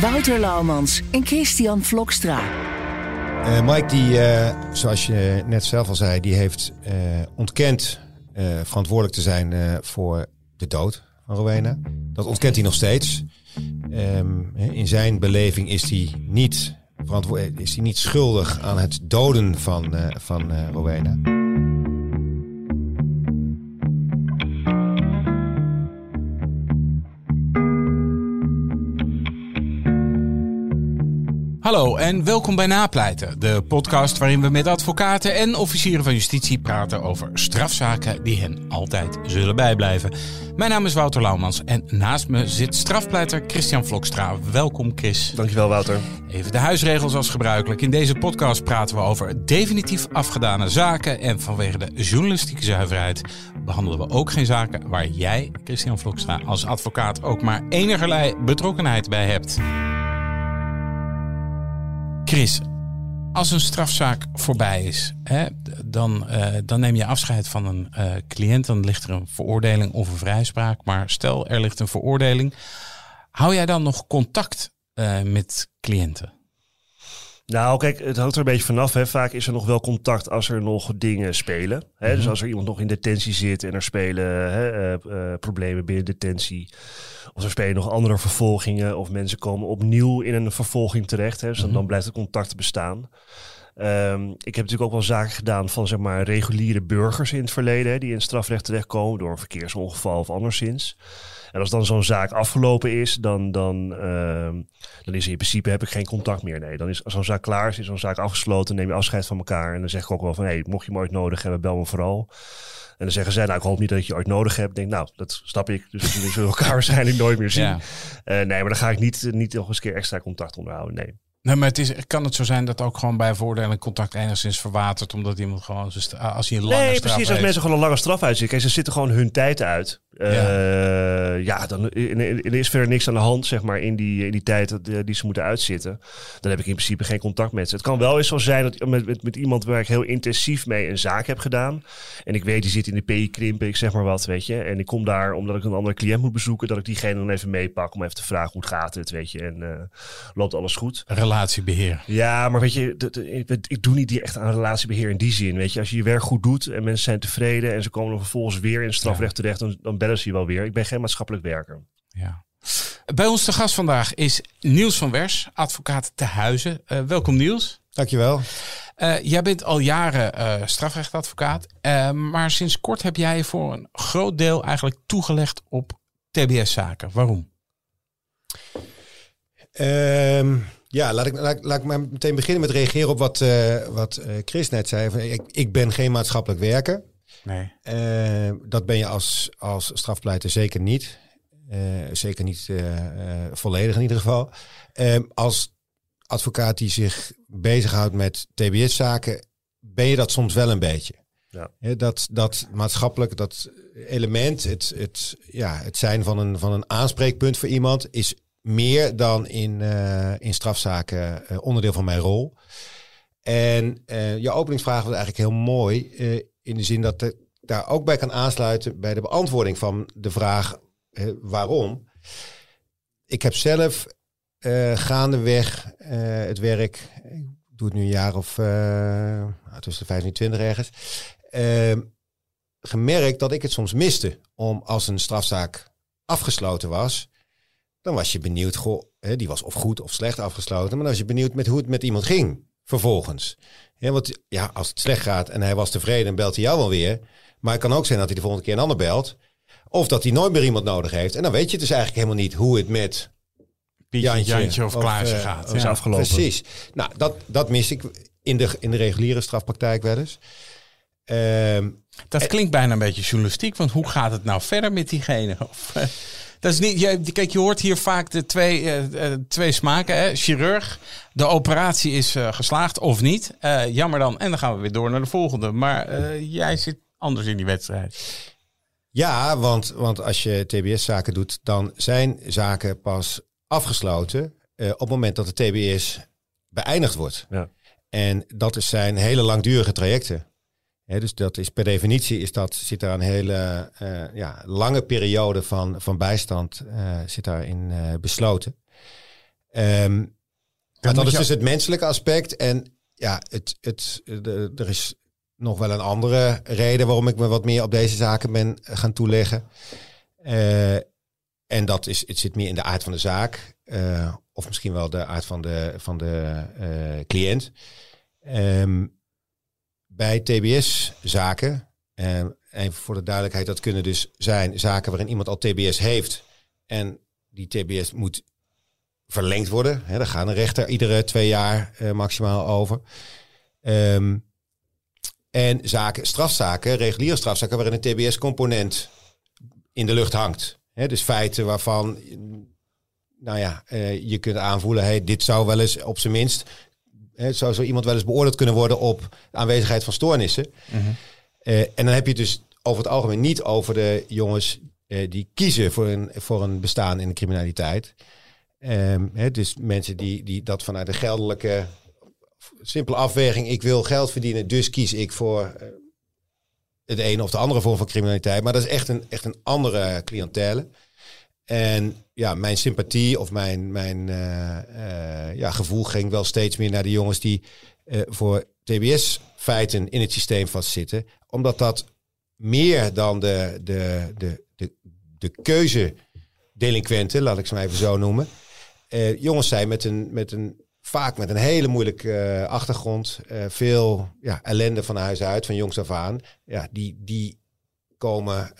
Wouter Laumans en Christian Vlokstra. Uh, Mike, die, uh, zoals je net zelf al zei, die heeft uh, ontkend verantwoordelijk te zijn voor de dood van Rowena. Dat ontkent hij nog steeds. Um, in zijn beleving is hij niet, is hij niet schuldig aan het doden van, van Rowena. Hallo en welkom bij Napleiten, de podcast waarin we met advocaten en officieren van justitie praten over strafzaken die hen altijd zullen bijblijven. Mijn naam is Wouter Laumans en naast me zit strafpleiter Christian Vlokstra. Welkom Chris. Dankjewel Wouter. Even de huisregels als gebruikelijk. In deze podcast praten we over definitief afgedane zaken en vanwege de journalistieke zuiverheid behandelen we ook geen zaken waar jij, Christian Vlokstra, als advocaat ook maar enigerlei betrokkenheid bij hebt. Chris, als een strafzaak voorbij is, hè, dan, uh, dan neem je afscheid van een uh, cliënt. Dan ligt er een veroordeling of een vrijspraak. Maar stel er ligt een veroordeling. Hou jij dan nog contact uh, met cliënten? Nou, kijk, het hangt er een beetje vanaf. Hè. Vaak is er nog wel contact als er nog dingen spelen. Hè. Dus als er iemand nog in detentie zit en er spelen hè, uh, uh, problemen binnen detentie. Of er spelen nog andere vervolgingen. Of mensen komen opnieuw in een vervolging terecht. Hè. Dus dan, dan blijft het contact bestaan. Um, ik heb natuurlijk ook wel zaken gedaan van zeg maar reguliere burgers in het verleden. Hè, die in strafrecht terechtkomen door een verkeersongeval of anderszins. En als dan zo'n zaak afgelopen is, dan, dan, uh, dan is in principe heb ik geen contact meer. Nee, dan is als zo'n zaak klaar is, is zo'n zaak afgesloten, neem je afscheid van elkaar. En dan zeg ik ook wel van, hé, hey, mocht je me ooit nodig hebben, bel me vooral. En dan zeggen zij, nou, ik hoop niet dat ik je ooit nodig heb. Ik denk, nou, dat snap ik. Dus we zullen elkaar waarschijnlijk nooit meer zien. Ja. Uh, nee, maar dan ga ik niet, niet nog eens keer extra contact onderhouden. Nee. Nee, maar het is, kan het zo zijn dat ook gewoon bij voordelen contact enigszins verwatert, omdat iemand gewoon, als hij een lange nee, straf precies, als mensen gewoon een lange straf uitzitten. Kijk, ze zitten gewoon hun tijd uit. Ja, uh, ja dan er is verder niks aan de hand, zeg maar, in die, in die tijd die ze moeten uitzitten. Dan heb ik in principe geen contact met ze. Het kan wel eens zo zijn dat met, met, met iemand waar ik heel intensief mee een zaak heb gedaan. En ik weet, die zit in de PI-krimpen, ik zeg maar wat, weet je. En ik kom daar omdat ik een andere cliënt moet bezoeken, dat ik diegene dan even meepak om even te vragen hoe het gaat het, weet je. En uh, loopt alles goed. Relatiebeheer. Ja, maar weet je, ik, ik doe niet die echt aan relatiebeheer in die zin, weet je. Als je je werk goed doet en mensen zijn tevreden en ze komen dan vervolgens weer in strafrecht terecht, dan, dan bellen ze je wel weer. Ik ben geen maatschappelijk werker. Ja. Bij ons de gast vandaag is Niels van Wers, advocaat te huizen. Uh, welkom Niels. Dankjewel. Uh, jij bent al jaren uh, strafrechtadvocaat, maar sinds kort heb jij voor een groot deel eigenlijk toegelegd op TBS-zaken. Waarom? Um, ja, laat ik, laat, laat, ik maar meteen beginnen met reageren op wat, wat Chris net zei. Ik, ik ben geen maatschappelijk werker. Nee. Uh, dat ben je als, als strafpleiter zeker niet. Uh, zeker niet uh, volledig in ieder geval. Ehm, als advocaat die zich bezighoudt met TBS-zaken, ben je dat soms wel een beetje. Ja. dat, dat maatschappelijk, dat element, het, het, ja, het zijn van een, van een aanspreekpunt voor iemand, is meer dan in, in strafzaken onderdeel van mijn rol. En je openingsvraag was eigenlijk heel mooi in de zin dat ik daar ook bij kan aansluiten bij de beantwoording van de vraag eh, waarom. Ik heb zelf uh, gaandeweg uh, het werk, ik doe het nu een jaar of uh, tussen de 25 20 ergens, ehm, gemerkt dat ik het soms miste om als een strafzaak afgesloten was, dan was je benieuwd, goh, die was of goed of slecht afgesloten, maar dan was je benieuwd met hoe het met iemand ging vervolgens. Ja, want ja, als het slecht gaat en hij was tevreden, belt hij jou wel weer. Maar het kan ook zijn dat hij de volgende keer een ander belt. Of dat hij nooit meer iemand nodig heeft. En dan weet je dus eigenlijk helemaal niet hoe het met Pietje, Jantje, Jantje of, of Klaasje uh, gaat. Is afgelopen. Precies. Nou, dat, dat mis ik in de, in de reguliere strafpraktijk wel eens. Um, dat klinkt bijna een beetje journalistiek, want hoe gaat het nou verder met diegene? Of, Dat is niet, je, kijk, je hoort hier vaak de twee, eh, eh, twee smaken. Hè? Chirurg, de operatie is eh, geslaagd of niet. Eh, jammer dan. En dan gaan we weer door naar de volgende. Maar eh, jij zit anders in die wedstrijd. Ja, want, want als je TBS-zaken doet, dan zijn zaken pas afgesloten eh, op het moment dat de TBS beëindigd wordt. Ja. En dat is zijn hele langdurige trajecten. Dus dat is per definitie is dat, zit daar een hele eh, ja, lange periode van, van bijstand eh, zit daarin eh, besloten. Ehm, maar dat is dus het menselijke aspect. En ja, het, het, de, er is nog wel een andere reden waarom ik me wat meer op deze zaken ben gaan toeleggen. En dat is, het zit meer in de aard van de zaak. of misschien wel de aard van de, van de cliënt. Ehm, bij TBS-zaken, even voor de duidelijkheid, dat kunnen dus zijn zaken waarin iemand al TBS heeft. En die TBS moet verlengd worden. Hè, daar gaat een rechter iedere twee jaar eh, maximaal over. Ehm, en zaken, strafzaken, reguliere strafzaken, waarin een TBS-component in de lucht hangt. Dus feiten waarvan, nou ja, eh, je kunt aanvoelen, hey, dit zou wel eens op zijn minst, hè, zou zo iemand wel eens beoordeeld kunnen worden op de aanwezigheid van stoornissen. Eh, en dan heb je het dus over het algemeen niet over de jongens eh, die kiezen voor een, voor een bestaan in de criminaliteit. Ehm, hè, dus mensen die, die dat vanuit de geldelijke simpele afweging, ik wil geld verdienen, dus kies ik voor eh, het ene of de andere vorm van criminaliteit. Maar dat is echt een, echt een andere cliëntele. En ja, mijn sympathie of mijn, mijn eh, eh, ja, gevoel ging wel steeds meer naar de jongens die eh, voor TBS-feiten in het systeem vastzitten. Omdat dat meer dan de, de, de, de, de keuzedelinquenten, laat ik ze maar even zo noemen. jongens zijn met een, met een, vaak met een hele moeilijke achtergrond. veel ja, ellende van huis uit, van jongs af aan. Ja, die, die komen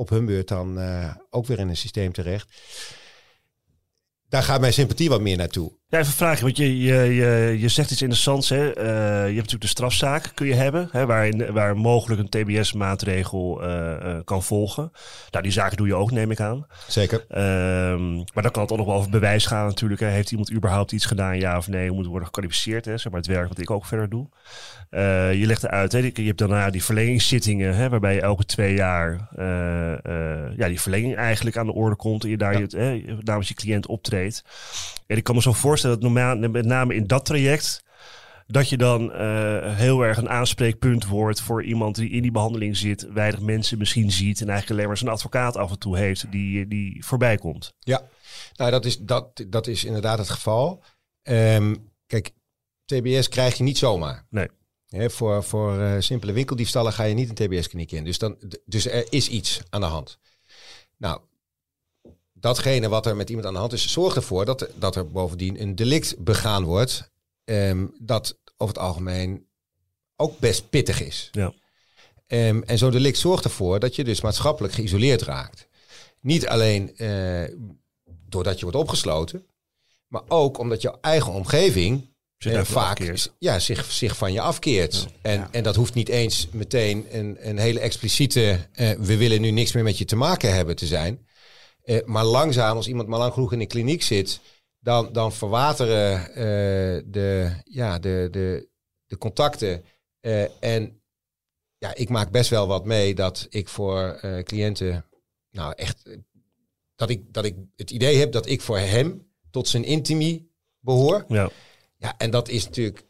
op hun beurt dan eh, ook weer in een systeem terecht. Daar gaat mijn sympathie wat meer naartoe. Ja, even een vraagje, want je, je, je, je zegt iets interessants. Hè? Eh, je hebt natuurlijk de strafzaak, kun je hebben, hè, waarin, waar mogelijk een TBS-maatregel eh, eh, kan volgen. Nou, die zaken doe je ook, neem ik aan. Zeker. Ehm, maar dan kan het ook nog wel over bewijs gaan natuurlijk. Hè. Heeft iemand überhaupt iets gedaan, ja of nee? Moet worden gekwalificeerd? Hè? Zeg maar het werk wat ik ook verder doe. Je legt eruit, hè, je hebt daarna die verlengingszittingen, hè, waarbij je elke twee jaar ja, die verlenging eigenlijk aan de orde komt en je daar Ja. je, hè, namens je cliënt optreedt. En ik kan me zo voorstellen dat normaal, met name in dat traject, dat je dan eh, heel erg een aanspreekpunt wordt voor iemand die in die behandeling zit, weinig mensen misschien ziet en eigenlijk alleen maar zijn advocaat af en toe heeft die, die voorbij komt. Ja, nou dat is, dat, dat is inderdaad het geval. Ehm, kijk, TBS krijg je niet zomaar. Nee. Hè, voor voor eh, simpele winkeldiefstallen ga je niet een TBS-kliniek in. Dus, dan, dus er is iets aan de hand. Nou, datgene wat er met iemand aan de hand is, zorgt ervoor dat, er- dat er bovendien een delict begaan wordt. ehm, dat over het algemeen ook best pittig is. Ja. Ehm, en zo'n delict zorgt ervoor dat je dus maatschappelijk geïsoleerd raakt. Niet alleen eh, doordat je wordt opgesloten, maar ook omdat jouw eigen omgeving Zich eh, vaak afkeert. ja, zich, zich van je afkeert. En, en dat hoeft niet eens meteen een, een hele expliciete eh, we willen nu niks meer met je te maken hebben te zijn. Eh, maar langzaam, als iemand maar lang genoeg in de kliniek zit, dan, dan verwateren eh, de, ja, de, de, de contacten. Eh, en ja, ik maak best wel wat mee dat ik voor cliënten, nou echt, dat ik, dat ik het idee heb dat ik voor hem tot zijn intimie behoor. Ja. Ja, en dat is natuurlijk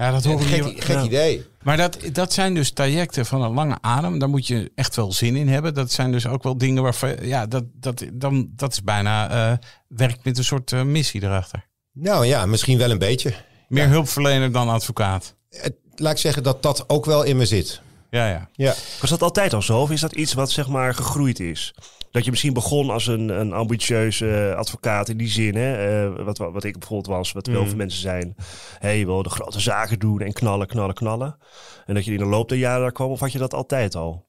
Ja, dat een horen we gek, hier- gek ja. idee. Maar dat, dat zijn dus trajecten van een lange adem. Daar moet je echt wel zin in hebben. Dat zijn dus ook wel dingen waarvan... Ja, dat, dat, dan, dat is bijna eh, werk met een soort eh, missie erachter. Nou ja, misschien wel een beetje. Meer hulpverlener dan advocaat. Het, laat ik zeggen dat dat ook wel in me zit. Ja, ja. Ja. Was dat altijd al zo? Of is dat iets wat zeg maar gegroeid is? Dat je misschien begon als een, een ambitieuze advocaat in die zin. Hè? eh, wat, wat ik bijvoorbeeld was, wat wel veel mensen zijn. Hé, je wil de grote zaken doen en knallen, knallen, knallen. En dat je in de loop der jaren daar kwam. Of had je dat altijd al?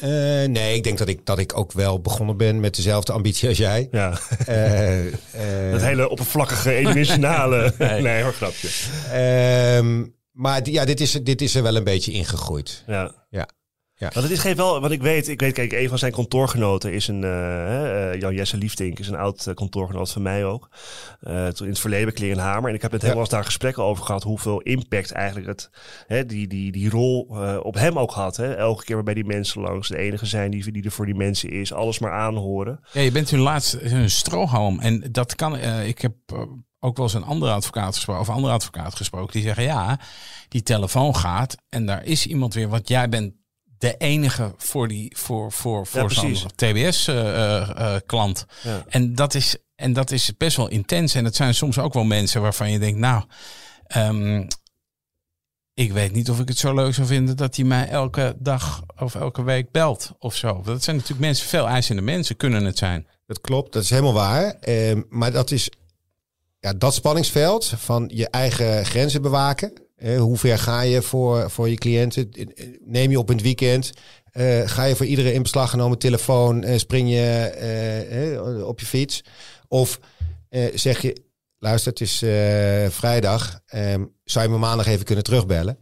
Eh, nee, ik denk dat ik, dat ik ook wel begonnen ben met dezelfde ambitie als jij. Ja, Eh, eh, dat hele oppervlakkige, eendimensionale. nee. hoor, grapje. ehm, maar ja, dit is, dit is er wel een beetje ingegroeid. Ja. Ja. Ja. Want het is geen wel, wat ik weet, ik weet, kijk, een van zijn kantoorgenoten is een, eh, eh, Jan Jesse Liefdink, is een oud eh, kantoorgenoot van mij ook. Toen in het verleden Kleren Hamer. En ik heb met hem Ja. wel eens daar gesprekken over gehad, hoeveel impact eigenlijk het, hè, die, die, die rol op hem ook had. Hè? Elke keer waarbij die mensen langs de enige zijn die, die er voor die mensen is, alles maar aanhoren. Ja, je bent hun laatste een strohalm. En dat kan. ik heb ook wel eens een andere advocaat gesproken, of een andere advocaat gesproken, die zeggen ja, die telefoon gaat en daar is iemand weer, want jij bent de enige voor die voor voor voor zo'n. TBS eh, eh, eh, klant. Ja. En dat is en dat is best wel intens. En het zijn soms ook wel mensen waarvan je denkt, nou, ehm, ik weet niet of ik het zo leuk zou vinden dat hij mij elke dag of elke week belt of zo. Dat zijn natuurlijk mensen, veel eisende mensen kunnen het zijn. Dat klopt, dat is helemaal waar. Ehm, maar dat is ja, dat spanningsveld van je eigen grenzen bewaken. Eh, hoe ver ga je voor, voor je cliënten? Neem je op een weekend? Eh, ga je voor iedere in beslag genomen telefoon? eh, spring je eh, op je fiets? Of eh, zeg je, luister, het is eh, vrijdag. ehm, zou je me maandag even kunnen terugbellen?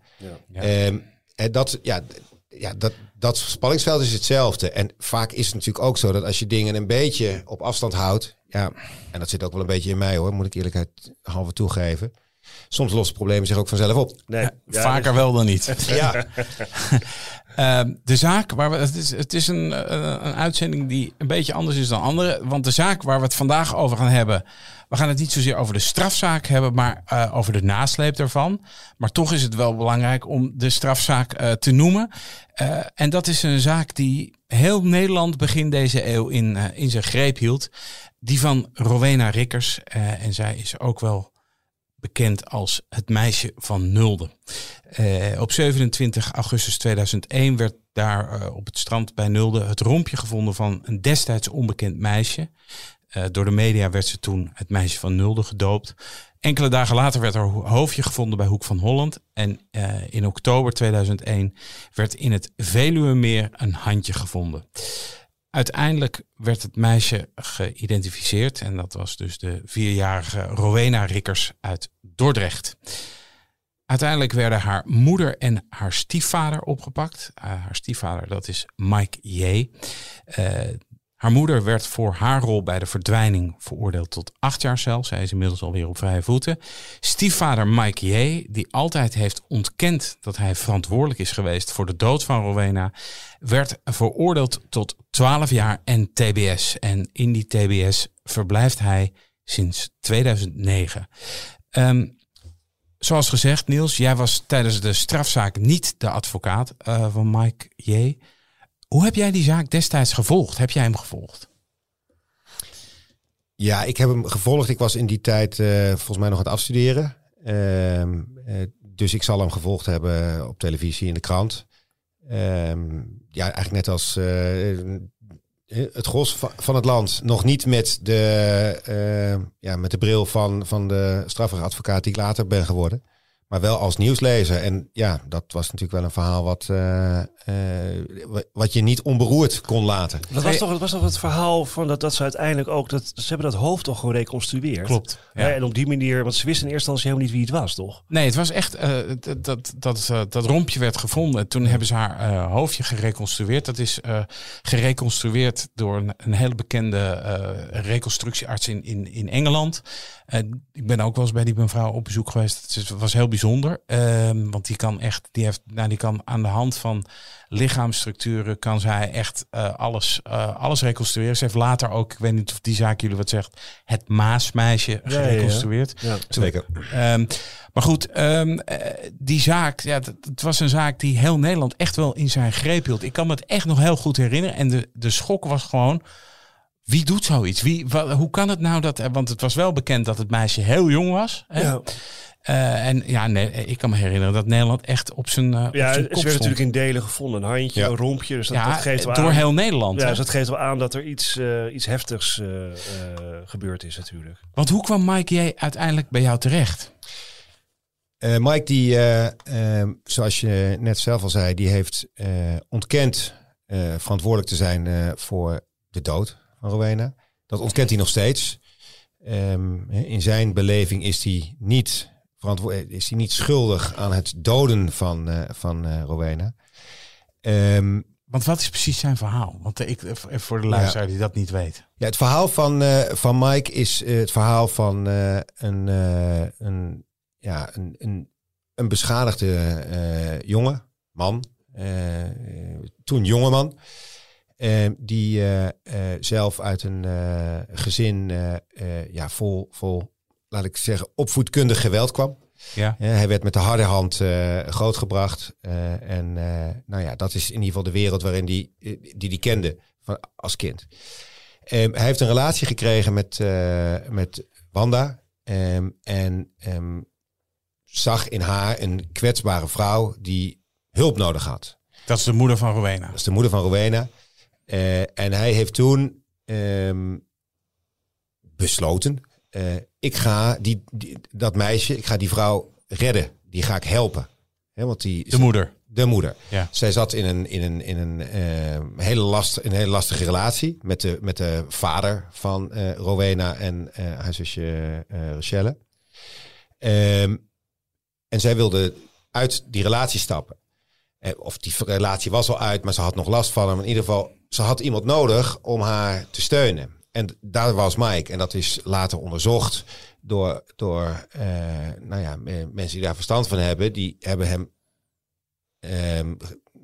Ja. Ehm, en dat, ja, ja, dat, dat spanningsveld is hetzelfde. En vaak is het natuurlijk ook zo dat als je dingen een beetje op afstand houdt. Ja, en dat zit ook wel een beetje in mij hoor, moet ik eerlijkheid halve toegeven. Soms lossen problemen zich ook vanzelf op. Nee, ja, Vaker wel dan niet. Ja, Ehm, de zaak waar we. Het is, het is een, eh, een uitzending die een beetje anders is dan andere. Want de zaak waar we het vandaag over gaan hebben. We gaan het niet zozeer over de strafzaak hebben, maar eh, over de nasleep daarvan. Maar toch is het wel belangrijk om de strafzaak eh, te noemen. Eh, en dat is een zaak die heel Nederland begin deze eeuw in, eh, in zijn greep hield. Die van Rowena Rikkers. Eh, en zij is ook wel bekend als het meisje van Nulde. Eh, op 27 augustus 2001 werd daar eh, op het strand bij Nulde het rompje gevonden van een destijds onbekend meisje. Eh, door de media werd ze toen het meisje van Nulde gedoopt. Enkele dagen later werd haar ho- hoofdje gevonden bij Hoek van Holland. En in oktober 2001 werd in het Veluwemeer een handje gevonden. Uiteindelijk werd het meisje geïdentificeerd. En dat was dus de vierjarige Rowena Rikkers uit Dordrecht. Uiteindelijk werden haar moeder en haar stiefvader opgepakt. Eh, haar stiefvader, dat is Mike J. Eh, haar moeder werd voor haar rol bij de verdwijning veroordeeld tot acht jaar cel. Zij is inmiddels alweer op vrije voeten. Stiefvader Mike J., die altijd heeft ontkend dat hij verantwoordelijk is geweest voor de dood van Rowena, werd veroordeeld tot 12 jaar en TBS. En in die TBS verblijft hij sinds 2009. Ehm, zoals gezegd, Niels, jij was tijdens de strafzaak niet de advocaat eh, van Mike J. Hoe heb jij die zaak destijds gevolgd? Heb jij hem gevolgd? ja, ik heb hem gevolgd. Ik was in die tijd eh, volgens mij nog aan het afstuderen. Ehm, eh, dus ik zal hem gevolgd hebben op televisie, in de krant. Ehm, ja, eigenlijk net als eh, het gros va- van het land. Nog niet met de, ja, met de bril van, van de strafrechtadvocaat die ik later ben geworden. Maar wel als nieuwslezer. En ja, dat was natuurlijk wel een verhaal wat, eh, eh, wa- wat je niet onberoerd kon laten. Dat was, toch, dat was toch het verhaal van dat, dat ze uiteindelijk ook, dat, ze hebben dat hoofd toch gereconstrueerd. Klopt. Ja. En op die manier, want ze wisten in eerste instantie helemaal niet wie het was, toch? Nee, het was echt uh, dat, dat, dat, uh, dat rompje werd gevonden. Toen hebben ze haar uh, hoofdje gereconstrueerd. Dat is uh, gereconstrueerd door een, een hele bekende uh, reconstructiearts in, in, in Engeland. Uh, ik ben ook wel eens bij die mevrouw op bezoek geweest. Het was heel bijzonder. Uh, want die kan echt, die heeft, nou, die kan aan de hand van lichaamsstructuren kan zij echt uh, alles, uh, alles reconstrueren. Ze heeft later ook, ik weet niet of die zaak jullie wat zegt, het Maasmeisje ja, gereconstrueerd. Ja, ja. zeker. Um, maar goed, um, die zaak, ja, het was een zaak die heel Nederland echt wel in zijn greep hield. Ik kan me het echt nog heel goed herinneren. En de, de schok was gewoon, wie doet zoiets? Wie, hoe kan het nou dat, want het was wel bekend dat het meisje heel jong was. Hè? Ja. Uh, en ja, nee, ik kan me herinneren dat Nederland echt op zijn. Uh, ja, op zijn ze werd natuurlijk in delen gevonden. Een handje, ja. een rompje. Dus dat, ja, dat geeft wel door aan. heel Nederland. Ja, hè? dus dat geeft wel aan dat er iets, uh, iets heftigs gebeurd is, natuurlijk. Want hoe kwam Mike J. uiteindelijk bij jou terecht? Uh, Mike, die, uh, uh, zoals je net zelf al zei, die heeft ontkend verantwoordelijk te zijn voor de dood Rowena. Dat ontkent hij nog steeds. Um, in zijn beleving is hij niet, is hij niet schuldig aan het doden van, van Rowena. Um, Want wat is precies zijn verhaal? Want ik, voor de luisteraar die dat niet weet. Ja, het verhaal van, eh, van Mike is eh, het verhaal van eh, een, eh, een, ja, een, een, een beschadigde eh, jongen, man, eh, toen jongeman, eh, die eh, eh, zelf uit een eh, gezin ja, vol, vol, laat ik zeggen, opvoedkundig geweld kwam. Ja. Hij werd met de harde hand grootgebracht. en nou ja, dat is in ieder geval de wereld waarin die, die die kende van, als kind. Ehm, hij heeft een relatie gekregen met, met Wanda. ehm, en ehm, zag in haar een kwetsbare vrouw die hulp nodig had. Dat is de moeder van Rowena. Dat is de moeder van Rowena. Eh, en hij heeft toen ehm, besloten, eh, ik ga die, die- dat meisje, ik ga die vrouw redden. Die ga ik helpen. Want die, De moeder. de moeder. Ja. Zij zat in een, in een, in een, eh, hele, last, een hele lastige relatie met de, met de vader van eh, Rowena en haar zusje Rochelle. Ehm, en zij wilde uit die relatie stappen. Eh, of die relatie was al uit, maar ze had nog last van hem. In ieder geval, ze had iemand nodig om haar te steunen. En daar was Mike. En dat is later onderzocht door, door eh, nou ja, me- mensen die daar verstand van hebben. Die hebben hem ehm,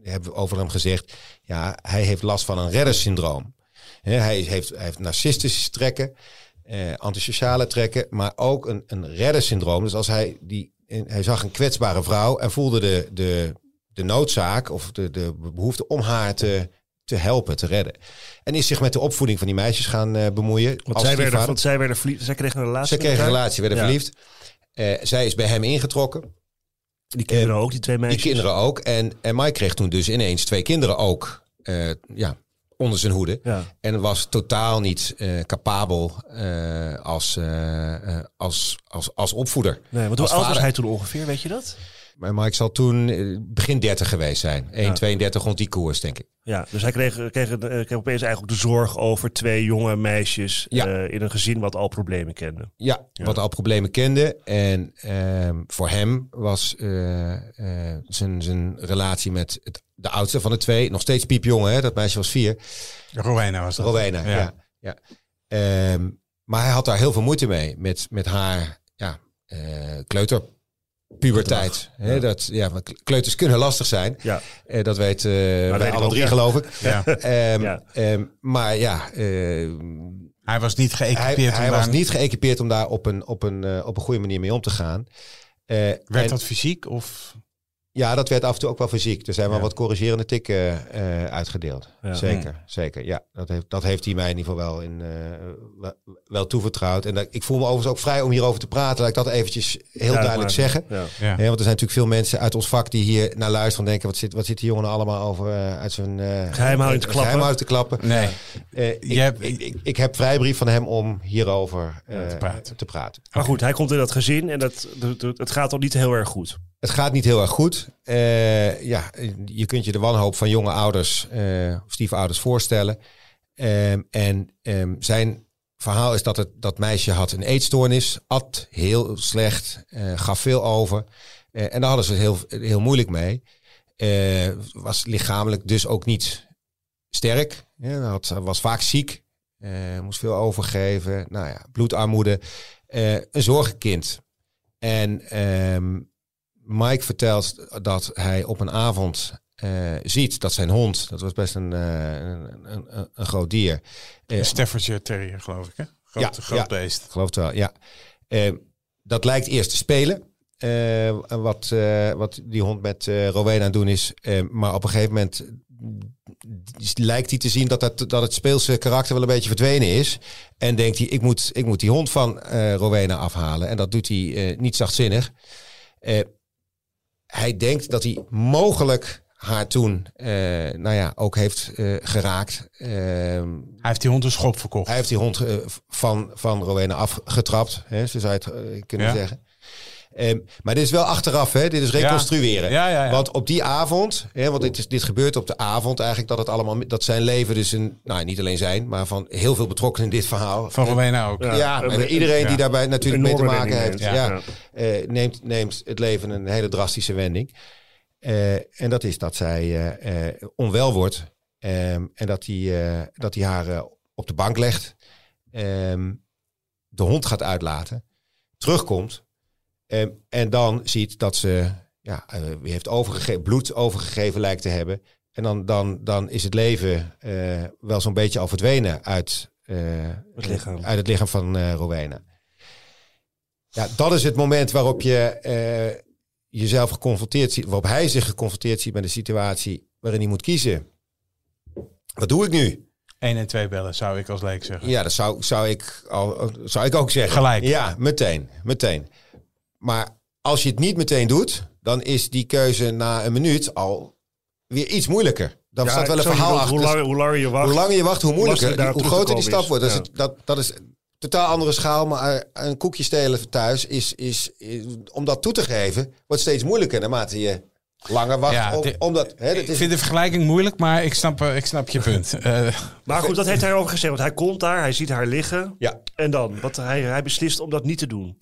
hebben over hem gezegd, ja, hij heeft last van een reddersyndroom. Hè, hij, heeft, heeft narcistische trekken, eh, antisociale trekken, maar ook een, een reddersyndroom. Dus als hij die, hij zag een kwetsbare vrouw en voelde de, de, de noodzaak of de, de behoefte om haar te, te helpen, te redden. En is zich met de opvoeding van die meisjes gaan eh, bemoeien. Want als zij, werden, want zij werden verliefd. Zij kregen een relatie. Zij kregen een relatie, werden Ja. verliefd. Eh, zij is bij hem ingetrokken. Die kinderen ook, die twee meisjes. Die kinderen ook. En, en Mike kreeg toen dus ineens twee kinderen ook eh, ja, onder zijn hoede. Ja. En was totaal niet eh, capabel eh, als, eh, eh, als, als, als opvoeder. Nee, want hoe oud was hij toen ongeveer, weet je dat? Maar Mike zal toen eh, begin 30 geweest zijn. 1,32 rond die koers, denk ik. Ja, dus hij kreeg, kreeg, eh, kreeg opeens eigenlijk de zorg over twee jonge meisjes Ja. eh, in een gezin wat al problemen kende. Ja, wat al problemen kende. En ehm, voor hem was eh, eh, zijn, zijn relatie met het, de oudste van de twee nog steeds piepjong. Hè? Dat meisje was vier. Rowena was dat. Rowena, ja. Ja. ja, Ehm, maar hij had daar heel veel moeite mee. Met, met haar ja, eh kleuterpuberteit. Hè, dat, ja, want kleuters kunnen lastig zijn. Ja, Eh, dat weet eh weet wij ik alle ook, drie, ja. geloof ik. Ja. Ehm, Ja. ehm, maar ja, eh, Hij was niet hij, geëquipeerd. om hij was daar- niet geëquipeerd om daar op een, op een, eh, op een goede manier mee om te gaan. Eh, Werd en- dat fysiek of... Ja, dat werd af en toe ook wel fysiek. Er zijn wel Ja. wat corrigerende tikken eh, uitgedeeld. Ja. Zeker, zeker. Ja, dat heeft, dat heeft hij mij in ieder geval wel, in, eh, wel, toevertrouwd. En dat, ik voel me overigens ook vrij om hierover te praten. Laat ik dat eventjes heel Ja, duidelijk maar- zeggen. Ja. Ja. Ja, want er zijn natuurlijk veel mensen uit ons vak die hier naar luisteren en denken, wat zit, wat zit die jongen nou allemaal over eh, uit zijn eh, Geheimhouding te klappen. geheimhouding te klappen. Nee. Eh, ik, Je hebt- ik, ik, ik heb vrijbrief van hem om hierover eh, te praten. te praten. Maar goed, hij komt in dat gezin en dat, dat- dat- het gaat al niet heel erg goed. Het gaat niet heel erg goed. Eh, ja, je kunt je de wanhoop van jonge ouders, of stiefouders voorstellen. Ehm, en ehm, zijn verhaal is dat het, dat meisje had een eetstoornis, at heel slecht, eh, gaf veel over. En daar hadden ze heel, heel moeilijk mee. Was lichamelijk dus ook niet sterk. Ja, was vaak ziek, moest veel overgeven. Nou ja, bloedarmoede. Een zorgenkind. En ehm, Mike vertelt dat hij op een avond eh, ziet dat zijn hond, dat was best een, eh, een, een, een, groot dier. Eh, Een Staffordshire Terrier, geloof ik, hè? Groot, Ja, groot ja. beest. geloof het wel, ja. Eh, dat lijkt eerst te spelen. eh, wat, eh, wat die hond met eh Rowena aan het doen is. Eh, maar op een gegeven moment lijkt hij te zien dat, dat, dat het speelse karakter wel een beetje verdwenen is. En denkt hij, ik moet, ik moet die hond van eh Rowena afhalen. En dat doet hij eh, niet zachtzinnig. Eh, hij denkt dat hij mogelijk haar toen, eh, nou ja, ook heeft eh, geraakt. Ehm, Hij heeft die hond een schop verkocht. hij heeft die hond eh, van, van Rowena afgetrapt, hè, zo zou je het kunnen Ja. zeggen. Ehm, maar dit is wel achteraf, hè? dit is reconstrueren. Ja, ja, ja. Want op die avond, hè, want dit, is, dit gebeurt op de avond eigenlijk, dat het allemaal, dat zijn leven dus een, nou niet alleen zijn, maar van heel veel betrokkenen in dit verhaal. Van Rowena ook. Ja. maar iedereen ja. die daarbij natuurlijk mee te maken heeft, neemt. ja, Ja. eh, neemt, neemt het leven een hele drastische wending. Eh, en dat is dat zij eh, onwel wordt Ehm, en dat hij, eh, dat haar op de bank legt. Ehm, de hond gaat uitlaten. Terugkomt. Ehm, en dan ziet dat ze ja, weer heeft overgegeven, bloed overgegeven lijkt te hebben. En dan, dan, dan is het leven eh, wel zo'n beetje al verdwenen uit, eh, Het lichaam. uit het lichaam van eh Rowena. Ja, dat is het moment waarop je eh, jezelf geconfronteerd ziet, waarop hij zich geconfronteerd ziet met een situatie waarin hij moet kiezen. Wat doe ik nu? 1 en 2 bellen, zou ik als leek zeggen. Ja, dat zou, zou, ik, al, zou ik ook zeggen. Gelijk. Ja, meteen, meteen. Maar als je het niet meteen doet, dan is die keuze na een minuut al weer iets moeilijker. Dan Ja, staat wel een verhaal achter. Hoe langer, hoe langer je wacht. Hoe langer je wacht, hoe moeilijker. Die- hoe groter die stap wordt. Dat, is. is, dat, dat is een totaal andere schaal. Maar eh, een koekje stelen thuis is, is, is- om dat toe te geven, wordt steeds moeilijker naarmate je langer wacht. Ja, om, di- omdat, hè, dat Ik is, vind de vergelijking moeilijk, maar ik snap, eh, ik snap je punt. Eh, Maar goed, dat heeft hij over gezegd. Want hij komt daar, hij ziet haar liggen. ja, En dan? Wat, hij, hij beslist om dat niet te doen.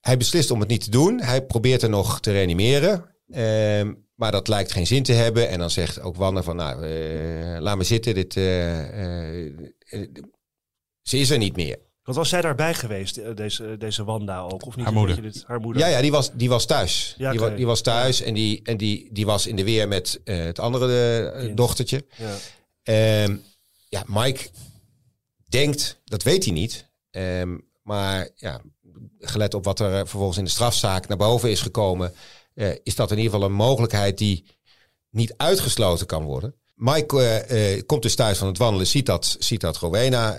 Hij beslist om het niet te doen. Hij probeert er nog te reanimeren. Ehm, maar dat lijkt geen zin te hebben. En dan zegt ook Wanne van, nou, eh, laat me zitten. Dit, eh, eh, ze is er niet meer. Want was zij daarbij geweest, deze, deze Wanda ook? Of niet? Haar moeder. Weet je dit? Haar moeder. Ja, ja die, was, die was thuis. Ja, die, oké. wa- die was thuis en, die, en die, die was in de weer met eh, het andere dochtertje. Ja. Ehm, ja, Mike denkt, dat weet hij niet. Ehm, maar ja, gelet op wat er eh, vervolgens in de strafzaak naar boven is gekomen, eh, is dat in ieder geval een mogelijkheid die niet uitgesloten kan worden. Mike eh, komt dus thuis van het wandelen, ziet dat, ziet dat Rowena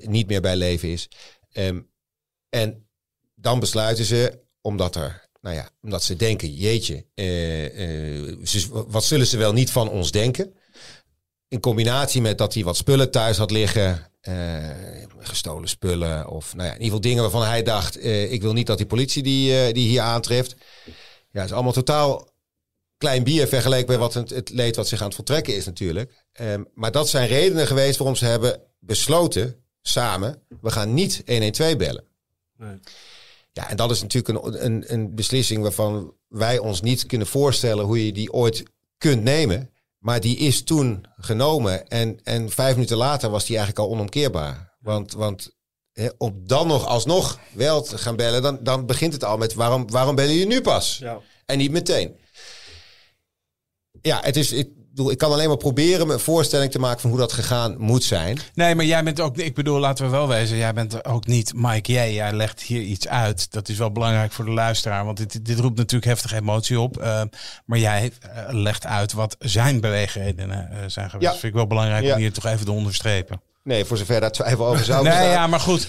niet meer bij leven is. Ehm, en dan besluiten ze, omdat er, nou ja, omdat ze denken, jeetje, wat zullen ze wel niet van ons denken? In combinatie met dat hij wat spullen thuis had liggen. Eh, gestolen spullen. Of nou ja, in ieder geval dingen waarvan hij dacht... eh, ik wil niet dat die politie die, eh, die hier aantreft. Ja, het is allemaal totaal klein bier vergeleken bij wat het, het leed wat zich aan het voltrekken is natuurlijk. Ehm, maar dat zijn redenen geweest waarom ze hebben besloten samen... we gaan niet 112 bellen. Nee. Ja, en dat is natuurlijk een, een, een beslissing waarvan wij ons niet kunnen voorstellen hoe je die ooit kunt nemen. Maar die is toen genomen en, en vijf minuten later was die eigenlijk al onomkeerbaar. Want, want hè, om dan nog alsnog wel te gaan bellen, dan, dan begint het al met waarom, waarom bellen jullie nu pas? Ja. En niet meteen. Ja, het is, ik, bedoel, ik kan alleen maar proberen me een voorstelling te maken van hoe dat gegaan moet zijn. nee, maar jij bent ook, ik bedoel, laten we wel wezen, jij bent ook niet Mike J. Jij legt hier iets uit. Dat is wel belangrijk voor de luisteraar, want dit, dit roept natuurlijk heftige emotie op. Eh, maar jij eh, legt uit wat zijn beweegredenen eh, zijn geweest. Ja. Dat vind ik wel belangrijk Ja. om hier toch even te onderstrepen. Nee, voor zover daar twijfel over zou Nee, bestaan. ja, maar goed.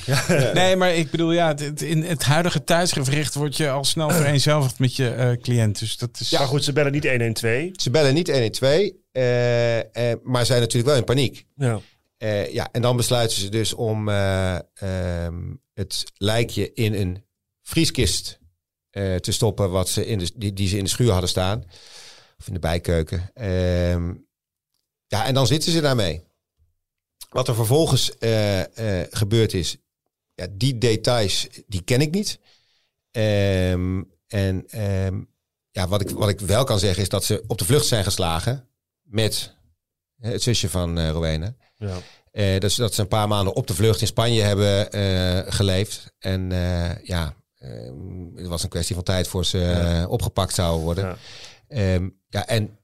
Nee, maar ik bedoel, ja, het- in het huidige tijdsgevricht word je al snel vereenzelvigd met je eh, cliënt. Dus dat is. Maar goed, ze bellen niet 112. Ze bellen niet 112, eh, eh, maar zijn natuurlijk wel in paniek. Ja. Eh, ja, en dan besluiten ze dus om eh, ehm, het lijkje in een vrieskist eh, te stoppen, wat ze in de, die, die ze in de schuur hadden staan. Of in de bijkeuken. Ehm, ja, en dan zitten ze daarmee. Wat er vervolgens eh, eh, gebeurd is, ja, die details, die ken ik niet. Ehm, en ehm, ja, wat, ik, wat ik wel kan zeggen is dat ze op de vlucht zijn geslagen met het zusje van eh Rowena. Ja. Dat, ze, dat ze een paar maanden op de vlucht in Spanje hebben geleefd. En ja, eh, het was een kwestie van tijd voor ze opgepakt zouden worden. Ja. Ehm, ja, en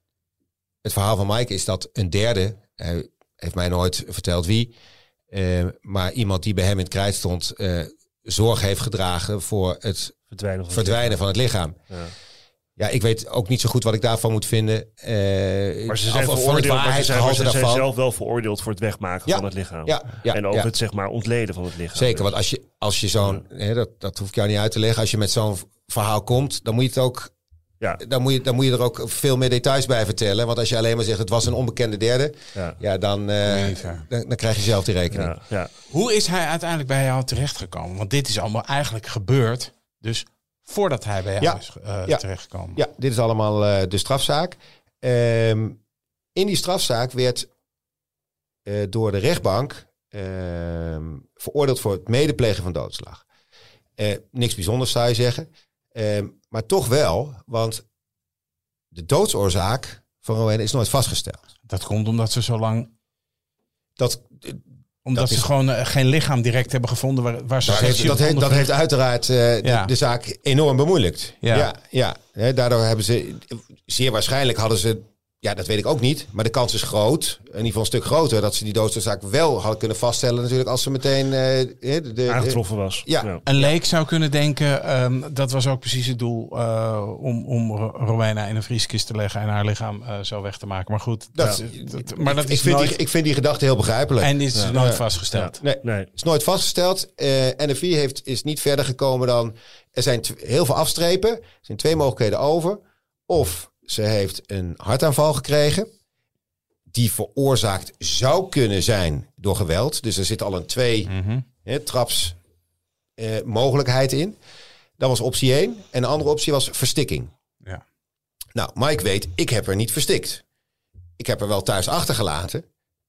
het verhaal van Mike is dat een derde, hij heeft mij nooit verteld wie, eh, maar iemand die bij hem in het krijt stond, eh, zorg heeft gedragen voor het Verdwijnen van verdwijnen van het lichaam. Ja. Ja, ik weet ook niet zo goed wat ik daarvan moet vinden. Eh, Maar ze zijn, of- of van het veroordeeld, maar ze zijn, maar waarheidsgehalte ze zijn daarvan. zelf wel veroordeeld voor het wegmaken Ja. van het lichaam. Ja, ja, en ook het zeg maar ontleden van het lichaam. Zeker, want als je, als je zo'n, hè, dat, dat hoef ik jou niet uit te leggen, als je met zo'n verhaal komt, dan moet je het ook, Ja. dan moet je, dan moet je er ook veel meer details bij vertellen. Want als je alleen maar zegt, het was een onbekende derde, Ja. ja, dan, eh, dan, dan krijg je zelf die rekening. Ja, ja. Hoe is hij uiteindelijk bij jou terechtgekomen? Want dit is allemaal eigenlijk gebeurd. Dus voordat hij bij jou Ja. is eh, Ja. terechtgekomen. Ja, dit is allemaal eh, de strafzaak. Ehm, in die strafzaak werd eh, door de rechtbank ehm, veroordeeld voor het medeplegen van doodslag. Eh, niks bijzonders zou je zeggen. Ehm, maar toch wel, want de doodsoorzaak van Rowena is nooit vastgesteld. Dat komt omdat ze zo lang... Dat, Omdat Dat ze is- gewoon eh, geen lichaam direct hebben gevonden waar, waar ze dat, heeft, dat, heeft, dat heeft uiteraard eh, Ja. de, de zaak enorm bemoeilijkt. Ja. ja, ja. Daardoor hebben ze, zeer waarschijnlijk hadden ze, ja, dat weet ik ook niet, maar de kans is groot, in ieder geval een stuk groter, dat ze die doodsoorzaak wel hadden kunnen vaststellen, natuurlijk, als ze meteen eh, de, de, de- Aangetroffen was. Ja. Een leek zou kunnen denken, ehm, dat was ook precies het doel eh, om, om Ro- Rowena in een vrieskist te leggen en haar lichaam eh, zo weg te maken. Maar goed, dat, maar dat ik, is vind nooit, die, ik vind die gedachte heel begrijpelijk. en is Ja. nooit Ja. vastgesteld. nee, Nee. is nooit vastgesteld. Eh NFI heeft, is niet verder gekomen dan... Er zijn heel veel afstrepen. Er zijn twee mogelijkheden over. Of ze heeft een hartaanval gekregen. Die veroorzaakt zou kunnen zijn door geweld. Dus er zit al een twee Mhm. traps eh, mogelijkheid in. Dat was optie 1. En de andere optie was verstikking. Ja. Nou, Mike weet, ik heb er niet verstikt. Ik heb er wel thuis achtergelaten.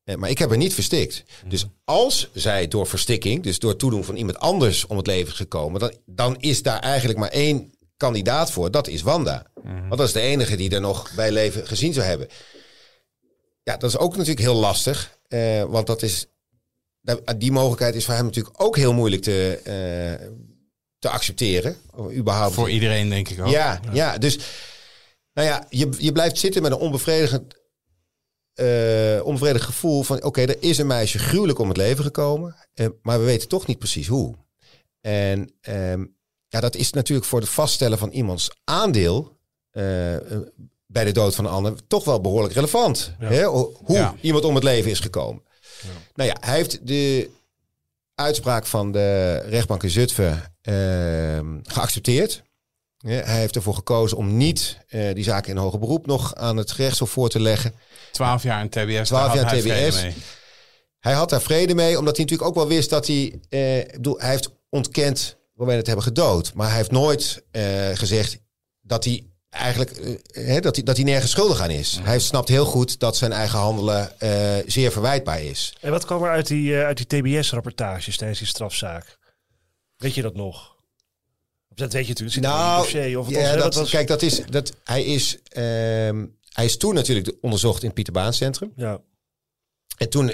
eh, Maar ik heb er niet verstikt. Dus als zij door verstikking, dus door toedoen van iemand anders om het leven is gekomen, dan, dan is daar eigenlijk maar één kandidaat voor. Dat is Wanda. Want dat is de enige die er nog bij leven gezien zou hebben. Ja, dat is ook natuurlijk heel lastig. eh, want dat is, die mogelijkheid is voor hem natuurlijk ook heel moeilijk te, eh, te accepteren. Überhaupt. Voor iedereen denk ik ook. Ja, ja, dus nou ja, je, je blijft zitten met een onbevredigend, eh, onbevredigend gevoel van oké, er is een meisje gruwelijk om het leven gekomen, maar we weten toch niet precies hoe. En ehm, ja, dat is natuurlijk voor het vaststellen van iemands aandeel eh, bij de dood van een ander toch wel behoorlijk relevant. Hè? Hoe Ja. iemand om het leven is gekomen. Nou ja, hij heeft de uitspraak van de rechtbank in Zutphen ehm, geaccepteerd. Ja, hij heeft ervoor gekozen om niet eh, die zaak in hoger beroep nog aan het gerechtshof voor te leggen. 12 jaar in TBS. 12 daar had jaar vrede TBS. Hij had daar vrede mee, omdat hij natuurlijk ook wel wist dat hij... eh, bedoel, hij heeft ontkend wij het hebben gedood. Maar hij heeft nooit eh, gezegd dat hij eigenlijk eh, hè, dat hij, dat hij nergens schuldig aan is. Hij snapt heel goed dat zijn eigen handelen eh, zeer verwijtbaar is. En wat kwam er uit die, uit die TBS-rapportages tijdens die strafzaak? Weet je dat nog? Of Dat weet je natuurlijk. Nou, dossier. Of ja, was- dat, was- kijk, dat is, dat, hij, is, ehm, hij is toen natuurlijk onderzocht in het Pieter Baan Centrum. ja. En toen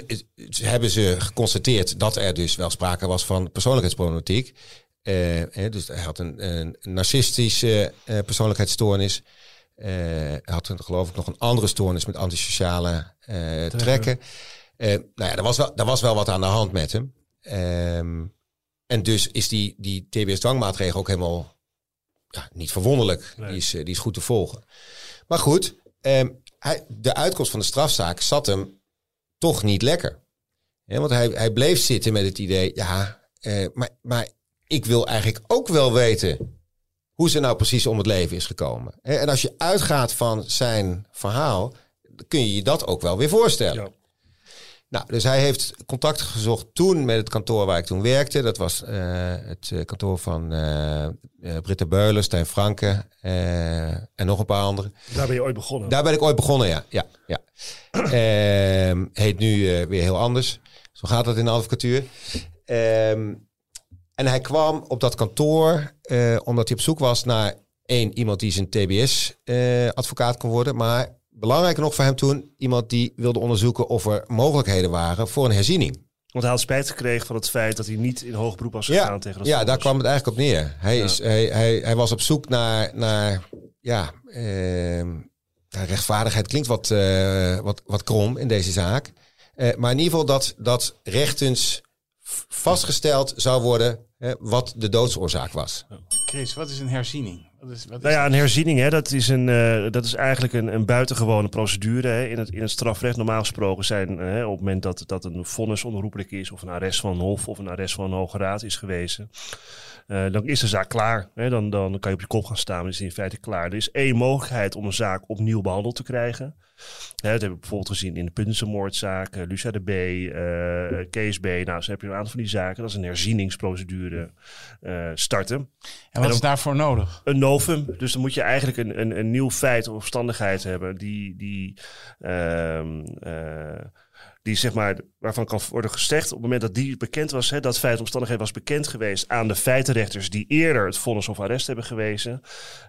hebben ze geconstateerd dat er dus wel sprake was van persoonlijkheidsproblematiek. Eh, hè, dus hij had een, een narcistische eh, persoonlijkheidsstoornis. Eh, hij had een, geloof ik nog een andere stoornis met antisociale eh, trekken. Eh, nou ja, er was, wel, er was wel wat aan de hand met hem. Ehm, en dus is die, die TBS-dwangmaatregel ook helemaal ja, niet verwonderlijk. Nee. Die, is, eh, die is goed te volgen. Maar goed, ehm, hij, de uitkomst van de strafzaak zat hem toch niet lekker. Ja, want hij, hij bleef zitten met het idee, ja, eh, maar, maar ik wil eigenlijk ook wel weten hoe ze nou precies om het leven is gekomen. En als je uitgaat van zijn verhaal, kun je je dat ook wel weer voorstellen. Ja. Nou, dus hij heeft contact gezocht toen met het kantoor waar ik toen werkte. Dat was eh, het eh, kantoor van eh, Britta Beulen, Stijn Franke en nog een paar anderen. Daar ben je ooit begonnen. Daar ben ik ooit begonnen, ja. ja, ja. Ehm, heet nu weer heel anders. Zo gaat dat in de advocatuur. Ehm, en hij kwam op dat kantoor eh, omdat hij op zoek was naar één, iemand die zijn TBS-advocaat kon worden. Maar belangrijker nog voor hem toen, iemand die wilde onderzoeken of er mogelijkheden waren voor een herziening. Want hij had spijt gekregen van het feit dat hij niet in hoog beroep was gegaan Ja, tegen dat ja daar kwam het eigenlijk op neer. Hij, Ja. is, hij, hij, hij was op zoek naar, naar ja, ehm, rechtvaardigheid. Klinkt wat, eh, wat, wat krom in deze zaak. Eh, maar in ieder geval dat, dat rechtens vastgesteld zou worden eh, wat de doodsoorzaak was. Chris, wat is een herziening? Wat is, wat is Nou ja, een herziening, hè, dat, is een, eh, dat is eigenlijk een, een buitengewone procedure. Hè. In, het, in het strafrecht normaal gesproken zijn eh, op het moment dat, dat een vonnis onroepelijk is... of een arrest van een hof of een arrest van een hoge raad is gewezen... eh, dan is de zaak klaar. Hè. Dan, dan kan je op je kop gaan staan, dan is die in feite klaar. Er is één mogelijkheid om een zaak opnieuw behandeld te krijgen. Hè, dat hebben we bijvoorbeeld gezien in de Puntense-moordzaak, eh, Lucia de B, eh Kees B. Nou, zo heb je een aantal van die zaken. Dat is een herzieningsprocedure starten en wat is daarvoor nodig? een novum. Dus dan moet je eigenlijk een, een, een nieuw feit of omstandigheid hebben die, die ehm, eh, die zeg maar, waarvan kan worden gezegd op het moment dat die bekend was, hè, dat feit omstandigheid was bekend geweest aan de feitenrechters die eerder het vonnis of arrest hebben gewezen.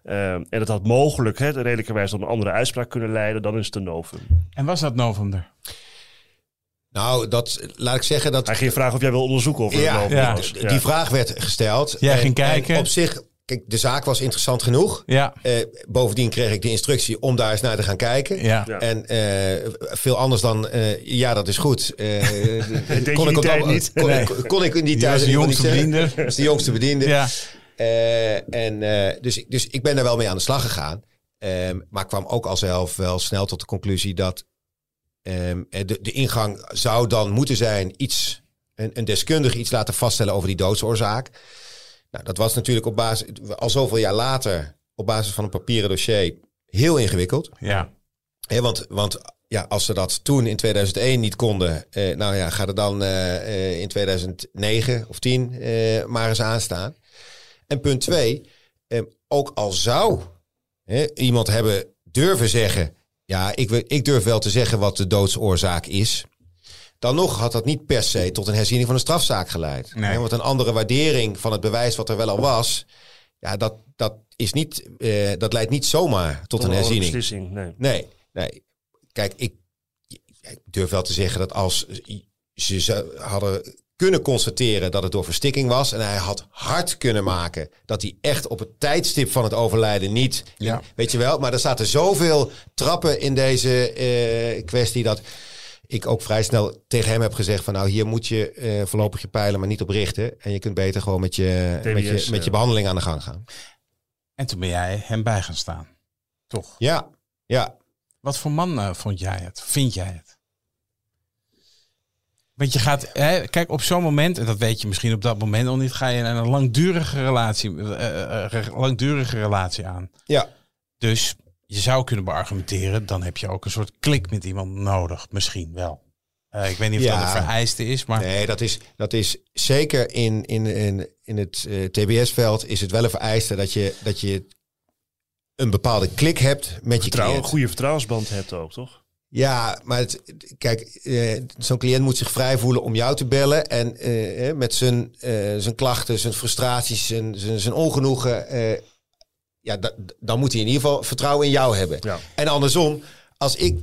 Uh, en dat had mogelijk hè, redelijkerwijs tot een andere uitspraak kunnen leiden, dan is het een novum. En was dat november? Nou, dat, laat ik zeggen dat... Hij ging vragen of jij wil onderzoeken of het Ja, novum ja. was. die vraag werd gesteld. Jij En- ging kijken. en op zich, kijk, de zaak was interessant genoeg. Ja. Eh, bovendien kreeg ik de instructie om daar eens naar te gaan kijken. Ja. Ja. En eh, veel anders dan, eh, ja, dat is goed. Eh, kon, ik niet? kon, Nee. kon, kon ik in die Je tijd was de jongste niet bediende. Dat is de jongste bediende. Ja. Eh, en, eh, dus, dus ik ben daar wel mee aan de slag gegaan. Ehm, maar kwam ook al zelf wel snel tot de conclusie dat ehm, eh, de, de ingang zou dan moeten zijn iets, een, een deskundige iets laten vaststellen over die doodsoorzaak. Nou, dat was natuurlijk op basis, al zoveel jaar later, op basis van een papieren dossier, heel ingewikkeld. Ja. Want, want ja, als ze dat toen in 2001 niet konden, eh, nou ja, ga er dan eh, eh, in 2009 of 10 eh, maar eens aan staan. En punt twee, eh, ook al zou hè, iemand hebben durven zeggen, ja, ik, ik durf wel te zeggen wat de doodsoorzaak is. Dan nog had dat niet per se tot een herziening van een strafzaak geleid. Nee. Want een andere waardering van het bewijs wat er wel al was, ja, dat, dat, is niet, eh, dat leidt niet zomaar tot een herziening. beslissing. Nee. Nee, nee. Kijk, ik, ik durf wel te zeggen dat als ze hadden kunnen constateren dat het door verstikking was en hij had hard kunnen maken dat hij echt op het tijdstip van het overlijden niet, Ja. weet je wel, maar er zaten zoveel trappen in deze eh, kwestie dat ik ook vrij snel tegen hem heb gezegd van nou hier moet je eh, voorlopig je pijlen maar niet op richten en je kunt beter gewoon met je, met je, met je behandeling aan de gang gaan. En toen ben jij hem bij gaan staan. Toch? Ja, ja. Wat voor man eh, vond jij het? Vind jij het? Want je gaat, hè, kijk, op zo'n moment, en dat weet je misschien op dat moment nog niet, ga je een langdurige relatie, eh, eh, eh, langdurige relatie aan. Ja, Dus je zou kunnen beargumenteren, dan heb je ook een soort klik met iemand nodig. Misschien wel. Eh, ik weet niet of Ja. dat een vereiste is, maar Nee, dat is, dat is zeker in, in, in, in het eh, TBS-veld is het wel een vereiste dat je, dat je een bepaalde klik hebt met je Vertrouwen, een cliënt. goede vertrouwensband hebt ook, toch? Ja, maar het, kijk, eh, zo'n cliënt moet zich vrij voelen om jou te bellen en met zijn, eh, zijn klachten, zijn frustraties, zijn, zijn, zijn ongenoegen, eh, ja, da- dan moet hij in ieder geval vertrouwen in jou hebben. Ja. En andersom, als ik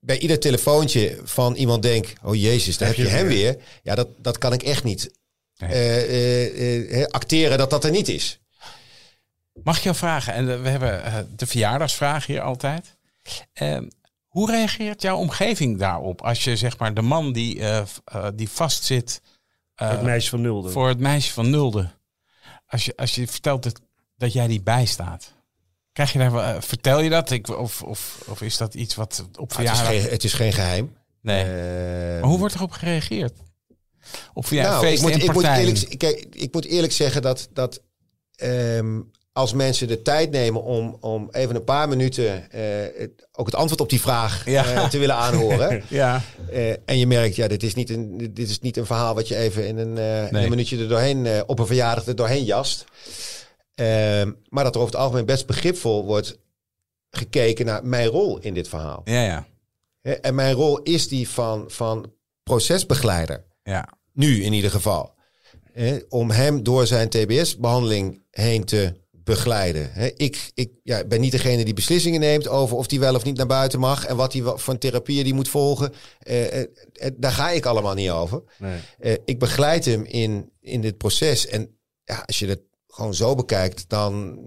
bij ieder telefoontje van iemand denk, oh jezus, daar heb, Heb je je hem weer. weer. Ja, dat, dat kan ik echt niet Nee. eh, eh, eh, hè, acteren dat dat er niet is. Mag ik jou vragen, en we hebben de verjaardagsvraag hier altijd. Ehm, hoe reageert jouw omgeving daarop? Als je zeg maar de man die, eh, eh, die vastzit eh, het meisje van Nulde. voor het meisje van Nulde. Als je, als je vertelt dat, dat jij die bijstaat. Krijg je daar, eh, vertel je dat? Ik, of, of, of is dat iets wat op Maar het, is verjaardag... geen, het is geen geheim. nee. Eh, maar hoe wordt erop gereageerd? Op verja- nou, ik feesten moet, en ik, moet eerlijk, kijk, ik moet eerlijk zeggen dat, dat ehm, als mensen de tijd nemen om, om even een paar minuten eh, ook het antwoord op die vraag Ja. te willen aanhoren. Ja, en je merkt, ja, dit is, niet een, dit is niet een verhaal wat je even in een, Nee. een minuutje er doorheen, op een verjaardag er doorheen jast. Ehm, maar dat er over het algemeen best begripvol wordt gekeken naar mijn rol in dit verhaal. ja, ja. En mijn rol is die van, van procesbegeleider. ja. Nu in ieder geval. Om hem door zijn TBS-behandeling heen te begeleiden. Ik ik ja, ben niet degene die beslissingen neemt over of hij wel of niet naar buiten mag. En wat hij voor therapieën die moet volgen. Eh, eh, eh, daar ga ik allemaal niet over. Nee. Ik begeleid hem in, in dit proces. En ja, als je het gewoon zo bekijkt, dan,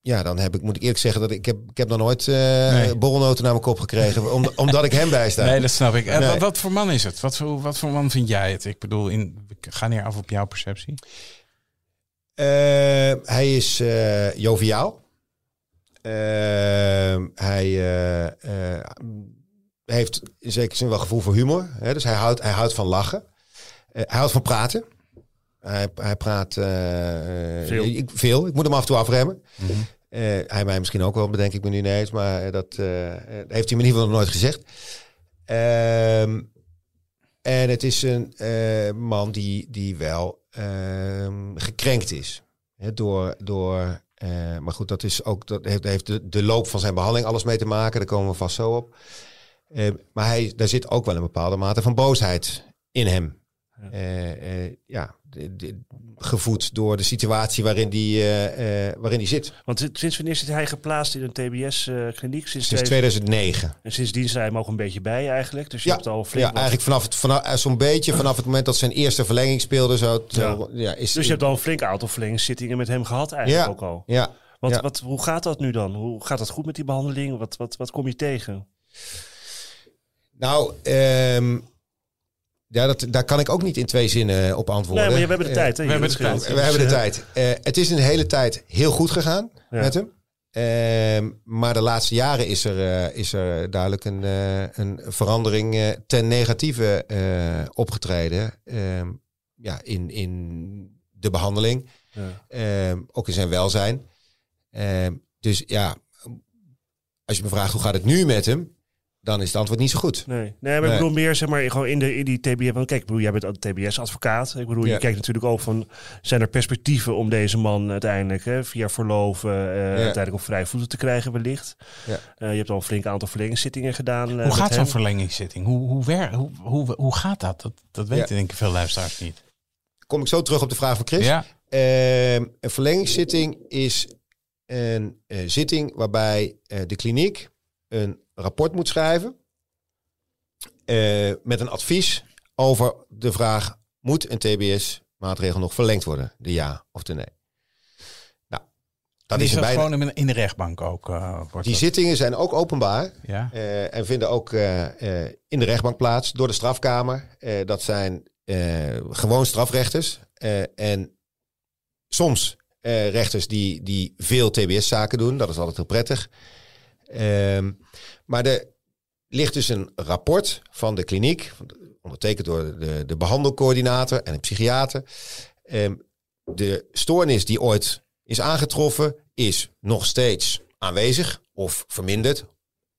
ja, dan heb ik, moet ik eerlijk zeggen dat ik, ik heb, ik heb nog nooit Nee. borrelnoten naar mijn kop gekregen, om, omdat ik hem bijsta. Nee, dat snap ik. En Nee. wat, wat voor man is het? Wat voor, wat voor man vind jij het? Ik bedoel, in, ik ga neer af op jouw perceptie. Eh, hij is eh, joviaal. Hij heeft in zekere zin wel gevoel voor humor. Hè? Dus hij houdt, hij houdt van lachen. Hij houdt van praten. Hij, hij praat eh, eh, Veel. Ik, veel. Ik moet hem af en toe afremmen. Eh, hij mij misschien ook wel, bedenk ik me nu ineens. Maar dat heeft hij me in ieder geval nog nooit gezegd. Ehm, en het is een man die, die wel ehm, gekrenkt is. Hè, door, door, maar goed, dat, is ook, dat heeft, heeft de, de loop van zijn behandeling alles mee te maken. Daar komen we vast zo op. Eh, maar hij, daar zit ook wel een bepaalde mate van boosheid in hem. Ja, gevoed door de situatie waarin die, eh, eh, waarin die zit. Want si- sinds wanneer zit hij geplaatst in een TBS-kliniek? sinds Sinds twee- 2009. En sindsdien zijn hij hem ook een beetje bij eigenlijk. Dus je Ja, hebt al flink ja wat- eigenlijk vanaf, het, vanaf eh, zo'n beetje vanaf het moment dat zijn eerste verlenging speelde. Zo, ja. is, Dus je hebt al een flink aantal verlengingszittingen met hem gehad eigenlijk Ja. ook al. ja, Wat, ja. wat, hoe gaat dat nu dan? Hoe gaat dat goed met die behandeling? Wat, wat, wat kom je tegen? Nou, ehm, ja, dat, daar kan ik ook niet in twee zinnen op antwoorden. Nee, maar we hebben de Eh, tijd. Hè? we hebben de tijd. scheelt. We hebben de tijd. Eh, het is de hele tijd heel goed gegaan Ja. met hem. Ehm, maar de laatste jaren is er, eh, is er duidelijk een, eh, een verandering eh, ten negatieve eh, opgetreden. Ehm, ja, in, in de behandeling. Ja. Ehm, ook in zijn welzijn. Ehm, dus ja, als je me vraagt hoe gaat het nu met hem, dan is het antwoord niet zo goed. Nee, nee maar ik bedoel meer zeg maar, gewoon in, de, in die TBS. Want kijk, ik bedoel, jij bent TBS-advocaat. Ik bedoel, Ja. je kijkt natuurlijk ook van... zijn er perspectieven om deze man uiteindelijk hè, via verloven... eh, uiteindelijk op vrije voeten te krijgen wellicht? Ja. Eh, je hebt al een flink aantal verlengingszittingen gedaan. eh, Hoe gaat zo'n verlengingszitting? Hoe, hoe, wer, hoe, hoe, hoe gaat dat? Dat, dat weten Ja. denk ik veel luisteraars niet. Kom ik zo terug op de vraag van Chris. Ja, Ehm, een verlengingszitting is een eh, zitting waarbij eh, de kliniek een rapport moet schrijven eh, met een advies over de vraag: moet een TBS-maatregel nog verlengd worden? De ja of de nee? Nou, dat is is dat bijna. gewoon in, de rechtbank ook? eh, wordt Die dat- zittingen zijn ook openbaar. Ja. Eh, en vinden ook in de rechtbank plaats door de strafkamer. Dat zijn gewoon strafrechters. En soms rechters die, die veel TBS-zaken doen. Dat is altijd heel prettig. Ehm, maar er ligt dus een rapport van de kliniek. Ondertekend door de, de behandelcoördinator en een psychiater. Ehm, de stoornis die ooit is aangetroffen is nog steeds aanwezig of verminderd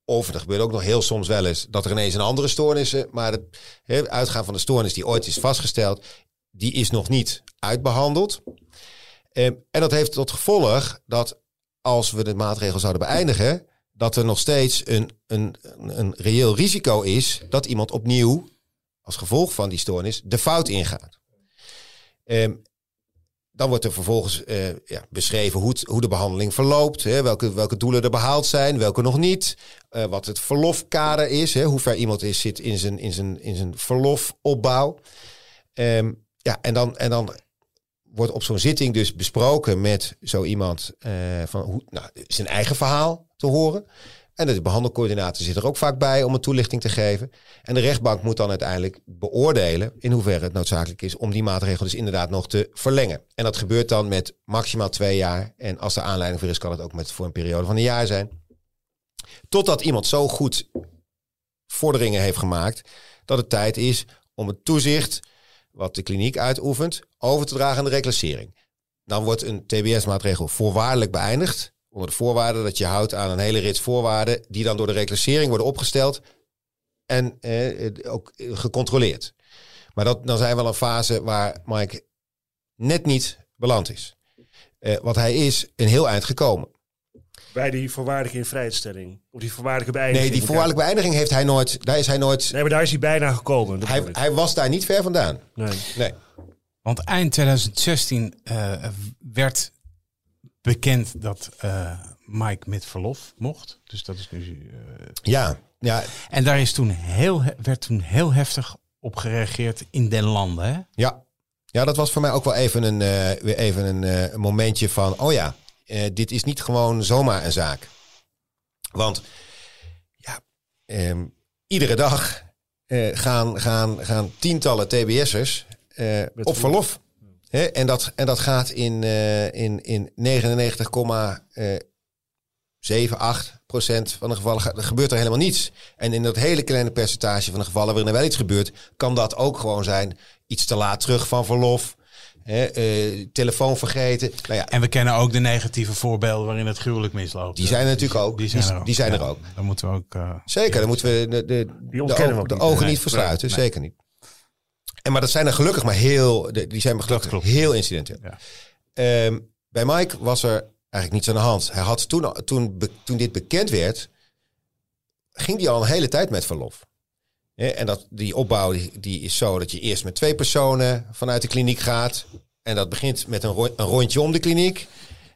of er gebeurt ook nog heel soms wel eens dat er ineens een andere stoornis is. Maar het uitgaan van de stoornis die ooit is vastgesteld, die is nog niet uitbehandeld. Ehm, en dat heeft tot gevolg dat als we de maatregel zouden beëindigen, dat er nog steeds een, een, een reëel risico is dat iemand opnieuw, als gevolg van die stoornis, de fout ingaat. Ehm, dan wordt er vervolgens eh, ja, beschreven hoe, hoe de behandeling verloopt, hè, welke, welke doelen er behaald zijn, welke nog niet, eh, wat het verlofkader is, hè, hoe ver iemand is, zit in zijn, in zijn, in zijn verlofopbouw. Ehm, ja, en dan, en dan wordt op zo'n zitting dus besproken met zo iemand eh, van hoe, nou, zijn eigen verhaal te horen. En de behandelcoördinator zit er ook vaak bij om een toelichting te geven. En de rechtbank moet dan uiteindelijk beoordelen in hoeverre het noodzakelijk is om die maatregel dus inderdaad nog te verlengen. En dat gebeurt dan met maximaal twee jaar. En als er aanleiding voor is, kan het ook met voor een periode van een jaar zijn. Totdat iemand zo goed vorderingen heeft gemaakt dat het tijd is om het toezicht wat de kliniek uitoefent over te dragen aan de reclassering. Dan wordt een TBS-maatregel voorwaardelijk beëindigd. Onder de voorwaarde dat je houdt aan een hele rits voorwaarden die dan door de reclassering worden opgesteld en eh, ook gecontroleerd. Maar dat, dan zijn we wel een fase waar Mike net niet beland is. Eh, want hij is een heel eind gekomen. Bij die voorwaardelijke invrijheidstelling. Of die voorwaardelijke Nee, beëindiging. die voorwaardelijke beëindiging heeft hij nooit. Daar is hij nooit. Nee, maar daar is hij bijna gekomen. Hij, hij was daar niet ver vandaan. Nee. Nee. Want eind 2016 eh, werd bekend dat eh, Mike met verlof mocht. Dus dat is nu. eh, Ja, ja, en daar is toen heel, he- werd toen heel heftig op gereageerd in den landen. Hè? ja. Ja, dat was voor mij ook wel even een, eh, weer even een eh, momentje van, oh ja, eh, dit is niet gewoon zomaar een zaak. Want ja, ehm, iedere dag eh, gaan, gaan, gaan tientallen TBS'ers eh, op verlof. Hè, en, dat, en dat gaat in, in, in 99,7, 8 procent van de gevallen er gebeurt er helemaal niets. En in dat hele kleine percentage van de gevallen waarin er wel iets gebeurt, kan dat ook gewoon zijn iets te laat terug van verlof. Eh, telefoon vergeten. Nou ja, En we kennen ook de negatieve voorbeelden waarin het gruwelijk misloopt. Die zijn er natuurlijk ook. Die zijn Die- er ook. die zijn er Ja, ook. Dan moeten we ook. eh, Zeker, daar moeten we de, de, de, we ogen- ook de niet. ogen Nee, niet voor sluiten. nee. Zeker niet. En maar dat zijn er gelukkig maar heel, die zijn gelukkig heel incidenteel. Ja. Ehm, bij Mike was er eigenlijk niets aan de hand. Hij had toen, toen, toen dit bekend werd, ging die al een hele tijd met verlof. En dat, die opbouw die, die is zo dat je eerst met twee personen vanuit de kliniek gaat. En dat begint met een, ro- een rondje om de kliniek.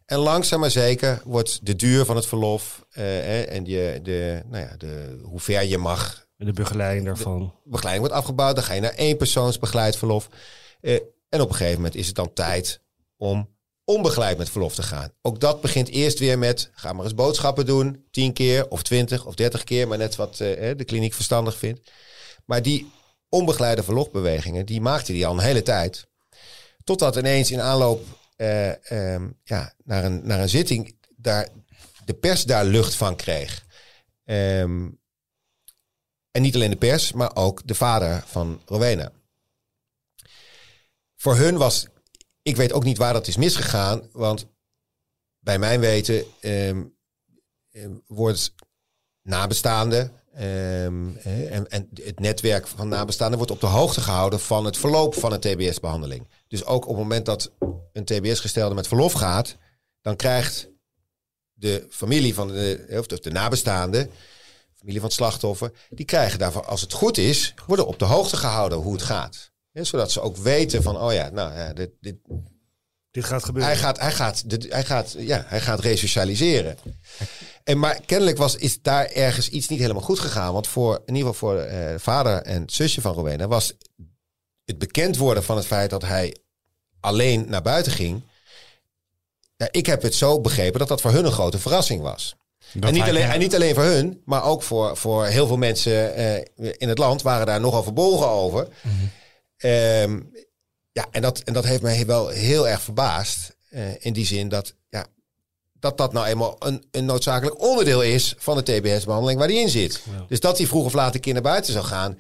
En langzaam maar zeker wordt de duur van het verlof eh, en je, de, nou ja, de, hoe ver je mag de begeleiding daarvan. begeleiding wordt afgebouwd. Dan ga je naar één persoons begeleid verlof. Eh, en op een gegeven moment is het dan tijd om onbegeleid met verlof te gaan. Ook dat begint eerst weer met, ga maar eens boodschappen doen. Tien keer of twintig of dertig keer, maar net wat eh, de kliniek verstandig vindt. Maar die onbegeleide verlofbewegingen, die maakte die al een hele tijd. Totdat ineens in aanloop eh, ehm, ja, naar, een, naar een zitting daar, de pers daar lucht van kreeg. Ehm, en niet alleen de pers, maar ook de vader van Rowena. Voor hun was, ik weet ook niet waar dat is misgegaan, want bij mijn weten ehm, wordt nabestaande ehm, en, en het netwerk van nabestaanden wordt op de hoogte gehouden van het verloop van een TBS-behandeling. Dus ook op het moment dat een TBS-gestelde met verlof gaat, dan krijgt de familie van de, of de nabestaande, familie van het slachtoffer, die krijgen daarvan, als het goed is, worden op de hoogte gehouden hoe het gaat. Zodat ze ook weten van, oh ja, nou ja, dit, dit, Dit gaat gebeuren. hij gaat, hij gaat, dit- hij gaat, ja, hij gaat resocialiseren. En maar kennelijk was, is daar ergens iets niet helemaal goed gegaan. Want voor, in ieder geval voor eh, vader en zusje van Rowena was het bekend worden van het feit dat hij alleen naar buiten ging. Ik heb het zo begrepen dat dat voor hun een grote verrassing was. En niet, alleen, en niet alleen voor hun, maar ook voor, voor heel veel mensen eh, in het land waren daar nogal verbolgen over. Ehm, ja, en dat, en dat heeft mij wel heel erg verbaasd. eh, in die zin dat, ja, dat dat nou eenmaal een, een noodzakelijk onderdeel is van de TBS-behandeling waar die in zit. Dus dat hij vroeg of laat een keer naar buiten zou gaan.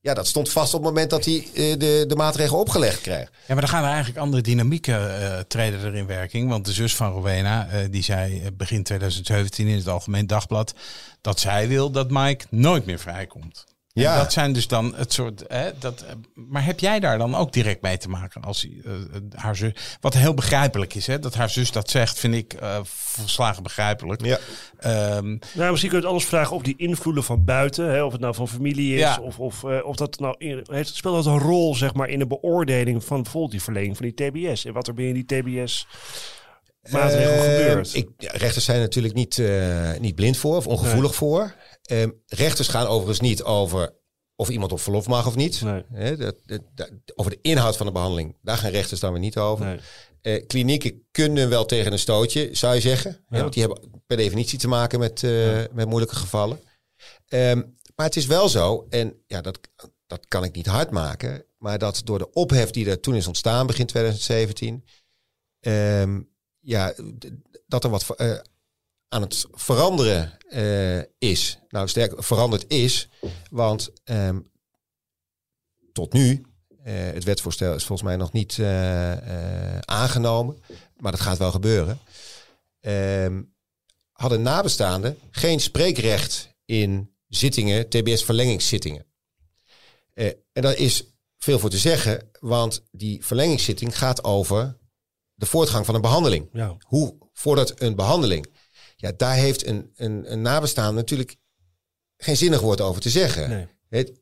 Ja, dat stond vast op het moment dat hij eh, de, de maatregelen opgelegd kreeg. Ja, maar dan gaan er eigenlijk andere dynamieken eh, treden er in werking. Want de zus van Rowena, die zei begin 2017 in het Algemeen Dagblad... dat zij wil dat Mike nooit meer vrijkomt. En Ja. dat zijn dus dan het soort... Hè, dat, eh, maar heb jij daar dan ook direct mee te maken als eh, eh, haar zus... Wat heel begrijpelijk is, hè, dat haar zus dat zegt, vind ik eh volslagen begrijpelijk. Ja. Ehm, Nou, misschien kun je het alles vragen op die invloeden van buiten. Hè, of het nou van familie is. Ja. Of, of, eh, of dat nou in, speelt dat een rol zeg maar, in de beoordeling van bijvoorbeeld die verlening van die TBS. En wat er binnen die TBS maatregelen Eh, gebeurt. Ik, ja, rechters zijn natuurlijk niet, eh, niet blind voor of ongevoelig voor. Ehm, rechters gaan overigens niet over of iemand op verlof mag of niet. Nee. Dat, dat- dat- over de inhoud van de behandeling, daar gaan rechters dan weer niet over. Nee. Eh, klinieken kunnen wel tegen een stootje, zou je zeggen. Want die hebben per definitie te maken met, eh, met moeilijke gevallen. Ehm, maar het is wel zo, en ja, dat, dat kan ik niet hard maken. Maar dat door de ophef die er toen is ontstaan, begin 2017. ehm, ja, dat er wat eh, aan het veranderen eh, is. Nou, sterk veranderd is, want ehm, tot nu, eh, het wetsvoorstel is volgens mij nog niet eh, aangenomen, maar dat gaat wel gebeuren. Ehm, hadden nabestaanden geen spreekrecht in zittingen, TBS-verlengingszittingen. En daar is veel voor te zeggen, want die verlengingszitting gaat over de voortgang van een behandeling. Ja. Hoe voordat een behandeling? Ja, daar heeft een, een, een nabestaande natuurlijk geen zinnig woord over te zeggen. Nee. Het,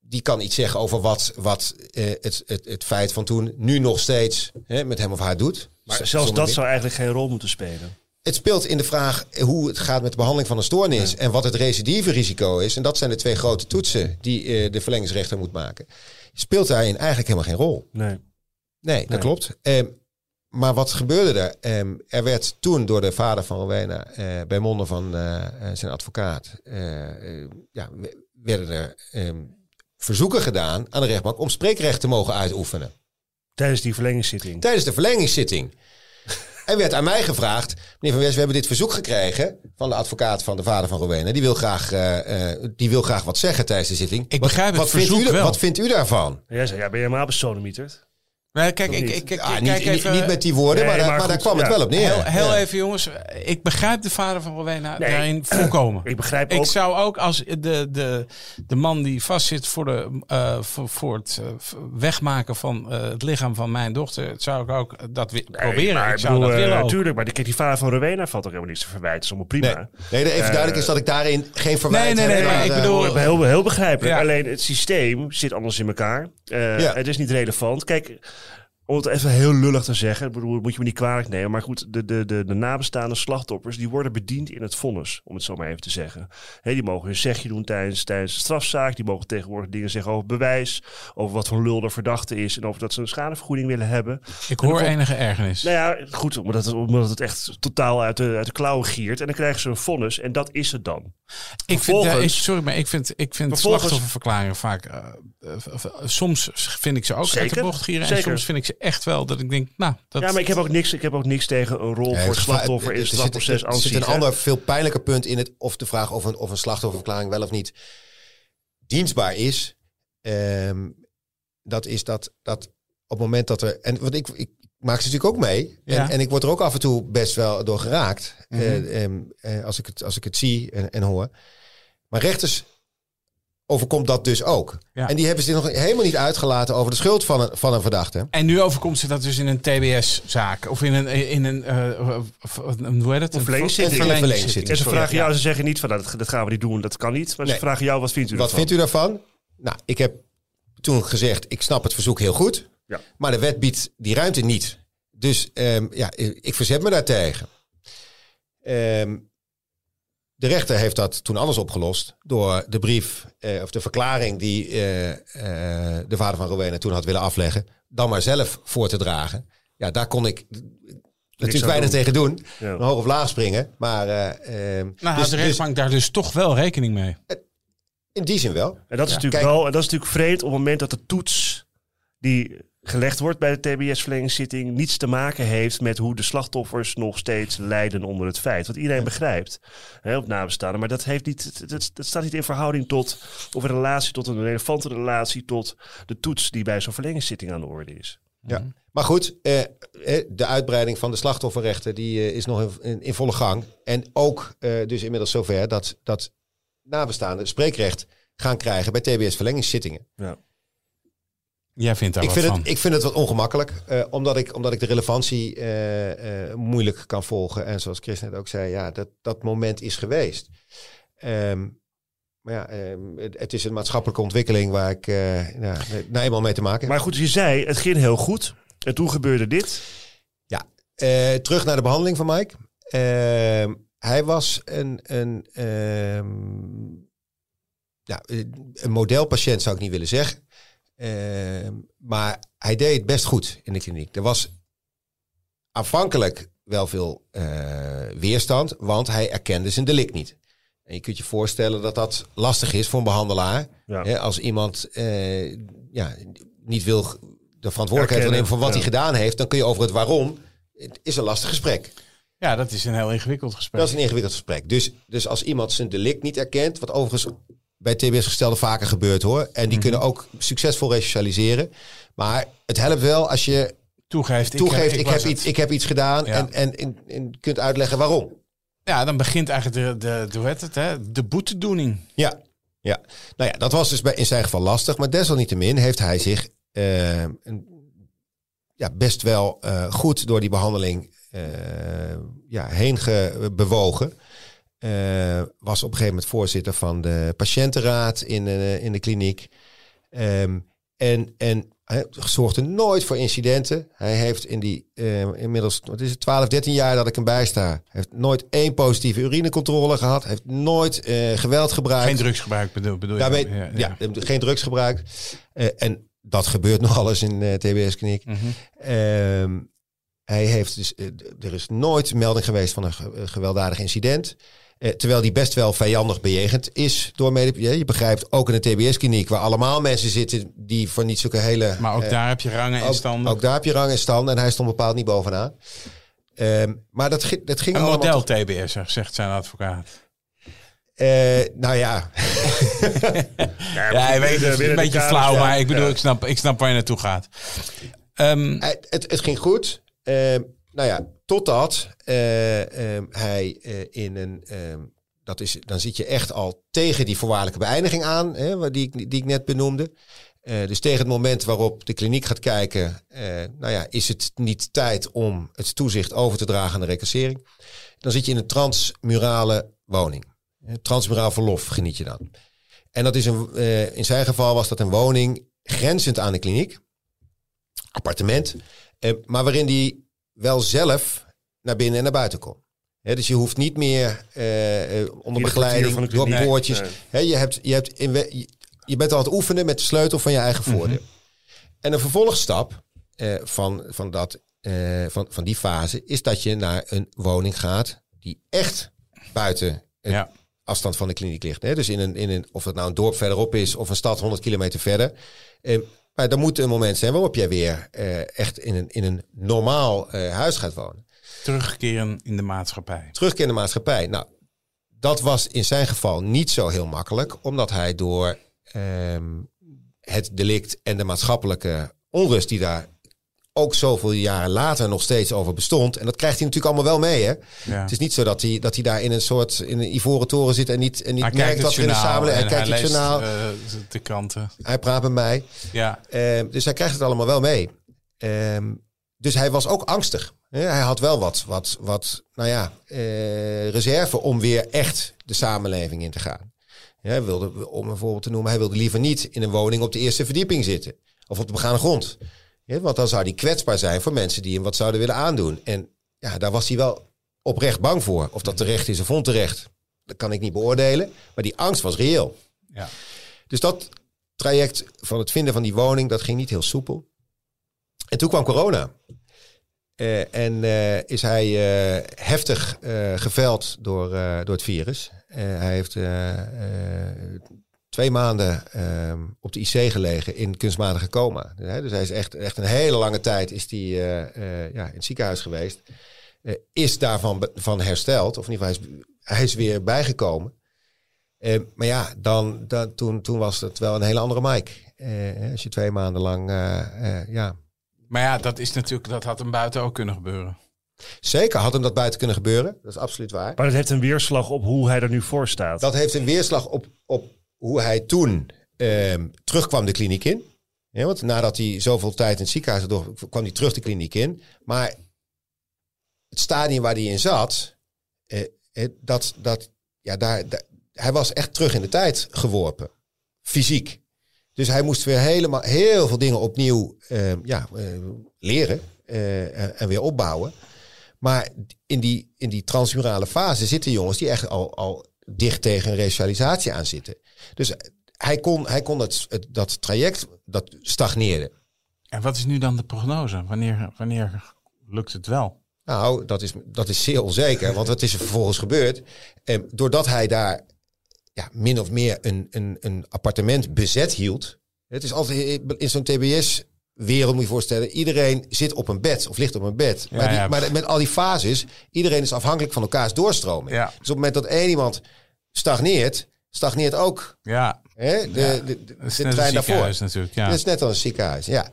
die kan iets zeggen over wat, wat eh, het, het, het feit van toen nu nog steeds hè, met hem of haar doet. Maar Z- zelfs dat zou eigenlijk geen rol moeten spelen. het speelt in de vraag hoe het gaat met de behandeling van een stoornis en wat het recidive-risico is. En dat zijn de twee grote toetsen die eh, de verlengingsrechter moet maken. Speelt daarin eigenlijk helemaal geen rol. Nee. Nee, dat Nee. klopt. Ehm, maar wat gebeurde er? Ehm, er werd toen door de vader van Rowena, eh, bij monden van eh, eh, zijn advocaat, eh, eh, ja, we- werden er ehm, verzoeken gedaan aan de rechtbank om spreekrecht te mogen uitoefenen. Tijdens die verlengingszitting. Tijdens de verlengingszitting. En werd aan mij gevraagd, meneer Van West, we hebben dit verzoek gekregen van de advocaat van de vader van Rowena. Die wil graag, eh, eh, die wil graag wat zeggen tijdens de zitting. Ik Wat- begrijp het wat vindt verzoek u, wel. Wat vindt u daarvan? Jij zei, ja, ben je helemaal besodemieterd? Nee, kijk, ik, niet? ik, ik, Ah, ik niet, kijk niet- even... niet met die woorden, Nee, maar, daar- maar maar daar kwam het wel op neer. Heel, heel Ja. even jongens, ik begrijp de vader van Rowena Nee. daarin volkomen. Ik begrijp Ik ook... zou ook als de, de, de man die vastzit voor, de, eh, voor, voor het eh, wegmaken van eh, het lichaam van mijn dochter, zou ik ook dat Nee, proberen. maar ik zou bedoel, dat willen eh, ook. Tuurlijk, maar die, die vader van Rowena valt ook helemaal niets te verwijten. Dat is allemaal prima. Nee, nee, even duidelijk is dat ik daarin geen verwijt Nee, nee, heb nee, naar, maar ik bedoel- Heel, heel, heel begrijpelijk. Ja. Alleen het systeem zit anders in elkaar. Eh, Ja. Het is niet relevant. Kijk, om het even heel lullig te zeggen, ik bedoel, moet je me niet kwalijk nemen. Maar goed, de, de, de, de nabestaande slachtoffers, die worden bediend in het vonnis, om het zo maar even te zeggen. Hè, die mogen hun zegje doen tijdens, tijdens de strafzaak. Die mogen tegenwoordig dingen zeggen over bewijs, over wat voor lul de verdachte is en over dat ze een schadevergoeding willen hebben. Ik hoor enige ergernis. Nou ja, goed, omdat het, omdat het echt totaal uit de, uit de klauwen giert. En dan krijgen ze een vonnis en dat is het dan. ik vind, vervolgens- sorry, maar ik vind, ik vind slachtofferverklaringen vaak. eh, eh, soms vind ik ze ook uit de Zeker, bocht gieren. En soms vind ik ze echt wel dat ik denk, nou, dat, Ja, maar ik heb ook niks, ik heb ook niks tegen een rol Nee, voor slachtoffer in het strafproces Er zit een ander, veel pijnlijker punt in het of de vraag of een, of een slachtofferverklaring wel of niet dienstbaar is. Ehm, dat is dat, dat op het moment dat er. En wat ik, ik maak ze natuurlijk ook mee. En, Ja. en ik word er ook af en toe best wel door geraakt. Mhm. eh, ehm, eh, als, ik het, als ik het zie en, en hoor. Maar rechters overkomt dat dus ook. Ja. En die hebben zich nog helemaal niet uitgelaten over de schuld van een, van een verdachte. En nu overkomt ze dat dus in een TBS-zaak. Of in een, in een, eh, hoe heet het? Een verlengingszitting. En ze vragen ja. jou, ze zeggen niet van nou, dat, dat gaan we niet doen, dat kan niet. Maar ze vragen jou, wat vindt u Wat ervan? vindt u daarvan? Nou, ik heb toen gezegd, ik snap het verzoek heel goed. Ja. Maar de wet biedt die ruimte niet. Dus ehm, ja, ik verzet me daartegen. Ehm de rechter heeft dat toen anders opgelost door de brief eh, of de verklaring die eh, eh, de vader van Rowena toen had willen afleggen, dan maar zelf voor te dragen. Ja, daar kon ik natuurlijk weinig doen. tegen doen. Ja. Hoog of laag springen. Maar eh, ehm, Nou, dus- de dus rechtbank daar dus toch wel rekening mee. in die zin wel. En dat is Ja. natuurlijk Kijk. wel, en dat is natuurlijk vreemd op het moment dat de toets die gelegd wordt bij de TBS-verlengingszitting niets te maken heeft met hoe de slachtoffers nog steeds lijden onder het feit. Wat iedereen begrijpt, hè, op nabestaanden. Maar dat, heeft niet, dat, dat staat niet in verhouding tot, of een relatie tot een relevante relatie tot de toets die bij zo'n verlengingszitting aan de orde is. Ja. Maar goed, eh, eh, de uitbreiding van de slachtofferrechten die, eh, is nog in, in, volle gang. En ook eh, dus inmiddels zover dat, dat nabestaanden spreekrecht gaan krijgen bij TBS-verlengingszittingen. Jij vindt daar Ik wat vind, van. het, ik vind het wat ongemakkelijk, eh, omdat, ik, omdat ik de relevantie eh, eh, moeilijk kan volgen. En zoals Chris net ook zei, ja, dat, dat moment is geweest. Ehm, maar ja, ehm, het, het is een maatschappelijke ontwikkeling waar ik eh nou, nou eenmaal mee te maken heb. Maar goed, je zei, het ging heel goed. En toen gebeurde dit. Eh, terug naar de behandeling van Mike. Ehm, hij was een, een, ehm, ja, een modelpatiënt, zou ik niet willen zeggen. Ehm, maar hij deed het best goed in de kliniek. Er was aanvankelijk wel veel eh, weerstand, want hij erkende zijn delict niet. En je kunt je voorstellen dat dat lastig is voor een behandelaar. Ja. Hè, als iemand eh, ja, niet wil de verantwoordelijkheid nemen van wat ja. hij gedaan heeft, dan kun je over het waarom. Het is een lastig gesprek. Ja, dat is een heel ingewikkeld gesprek. Dat is een ingewikkeld gesprek. Dus, dus als iemand zijn delict niet erkent, wat overigens bij TBS-gestelden vaker gebeurt hoor. En die kunnen ook succesvol resocialiseren. Maar het helpt wel als je Toegeeft, toegeeft, ik, heb iets, ik heb iets gedaan Ja. en, en, en, en kunt uitleggen waarom. Ja, dan begint eigenlijk de, de, de, hoe heet het, hè? de boetedoening. Ja, ja. Nou ja, dat was dus bij, in zijn geval lastig. Maar desalniettemin heeft hij zich eh, een, ja, best wel eh, goed door die behandeling eh, ja, heen ge- bewogen. Eh, was op een gegeven moment voorzitter van de patiëntenraad in, eh, in de kliniek. Ehm, en, en hij zorgde nooit voor incidenten. Hij heeft in die eh, inmiddels, wat is het, 12, 13 jaar dat ik hem bijsta, heeft nooit één positieve urinecontrole gehad. Heeft nooit geweld gebruikt. Geen drugsgebruik bedoel, bedoel je? Dan? ja, geen drugsgebruik. Eh, en dat gebeurt nog alles in de TBS-kliniek. Mhm. Ehm, hij heeft dus, er is nooit melding geweest van een ge- gewelddadig incident. Eh, terwijl die best wel vijandig bejegend is door mede. ja, je begrijpt, ook in de TBS-kliniek, waar allemaal mensen zitten die voor niet zulke hele. Maar ook eh, daar heb je rangen en ook, standen. ook daar heb je rang en stand en hij stond bepaald niet bovenaan. Ehm, maar dat, dat ging een model TBS, zegt zijn advocaat. Eh, nou ja, Ja, ik weet, het is een beetje flauw, maar ik bedoel, Ja. ik, snap, ik snap waar je naartoe gaat. Ehm, het, het ging goed. Ehm, nou ja, totdat ehm, hij eh, in een. ehm, dat is, dan zit je echt al tegen die voorwaardelijke beëindiging aan, hè, die, ik- die ik net benoemde. Eh, dus tegen het moment waarop de kliniek gaat kijken, nou ja, is het niet tijd om het toezicht over te dragen aan de recassering. Dan zit je in een transmurale woning. Transmuraal verlof geniet je dan. En dat is een, in zijn geval was dat een woning grenzend aan de kliniek appartement. maar waarin die wel zelf naar binnen en naar buiten kon. Hè, dus je hoeft niet meer eh, onder begeleiding door poortjes. Nee. Je, hebt, je, hebt in, je, je bent al aan het oefenen met de sleutel van je eigen Mhm. voordeel. En een vervolgstap eh, van, van, dat, van, van die fase is dat je naar een woning gaat die echt buiten het ja. afstand van de kliniek ligt. Dus in een, in een, of het nou een dorp verderop is of een stad 100 kilometer verder. Maar dan moet een moment zijn waarop jij weer eh, echt in een, in een normaal eh, huis gaat wonen. Terugkeren in de maatschappij. Terugkeer in de maatschappij. Nou, dat was in zijn geval niet zo heel makkelijk, omdat hij door ehm, het delict en de maatschappelijke onrust die daar ook zoveel jaren later nog steeds over bestond. En dat krijgt hij natuurlijk allemaal wel mee. Hè? Ja. Het is niet zo dat hij, dat hij daar in een soort in een ivoren toren zit en niet, en niet Hij merkt wat er in de samenleving. Hij kijkt het leest, journaal, eh, de kranten. hij praat met mij. Ja, Ehm, dus hij krijgt het allemaal wel mee. Ehm, dus hij was ook angstig. Hij had wel wat, wat, wat nou ja, eh, reserve om weer echt de samenleving in te gaan. Ja, hij wilde, om een voorbeeld te noemen, hij wilde liever niet in een woning op de eerste verdieping zitten. Of op de begane grond. Want dan zou hij kwetsbaar zijn voor mensen die hem wat zouden willen aandoen. En ja, daar was hij wel oprecht bang voor. Of dat terecht is of onterecht, dat kan ik niet beoordelen. Maar die angst was reëel. ja. Dus dat traject van het vinden van die woning, dat ging niet heel soepel. En toen kwam corona. Eh, en eh, is hij eh, heftig geveld door, door het virus. Hij heeft twee maanden eh, op de IC gelegen in kunstmatige coma. Dus, hè, dus hij is echt, echt een hele lange tijd is die, eh, eh, ja, in het ziekenhuis geweest. Eh, is daarvan van hersteld. Of in ieder geval, hij is, hij is weer bijgekomen. Maar ja, dan, dan, toen, toen was het wel een hele andere Mike. Eh, als je twee maanden lang, eh, eh, ja. Maar ja, dat is natuurlijk, dat had hem buiten ook kunnen gebeuren. Zeker had hem dat buiten kunnen gebeuren. Dat is absoluut waar. Maar dat heeft een weerslag op hoe hij er nu voor staat. Dat heeft een weerslag op, op hoe hij toen ehm, terugkwam de kliniek in. Ja, want nadat hij zoveel tijd in het ziekenhuis door, kwam hij terug de kliniek in. Maar het stadium waar hij in zat, eh, eh, dat, dat, ja, daar, hij was echt terug in de tijd geworpen. Fysiek. Dus hij moest weer helemaal heel veel dingen opnieuw ehm, ja, eh, leren eh, en- weer opbouwen. Maar in die, in die transmurale fase zitten jongens die echt al, al dicht tegen een resocialisatie aan zitten. Dus hij kon, hij kon het, het, dat traject, dat stagneerde. En wat is nu dan de prognose? Wanneer, wanneer lukt het wel? Nou, dat is, dat is zeer onzeker, want wat is er vervolgens gebeurd? Eh, doordat hij daar ja, min of meer een, een, een appartement bezet hield. Het is altijd in zo'n TBS-wereld, moet je je voorstellen, iedereen zit op een bed of ligt op een bed. Ja, maar, die, ja. maar met al die fases, iedereen is afhankelijk van elkaars doorstroming. Ja. Dus op het moment dat één iemand stagneert, stagneert ook Ja, hè, de, Ja, de, de, de trein een daarvoor. natuurlijk. Ja. Dat is net als een ziekenhuis, ja.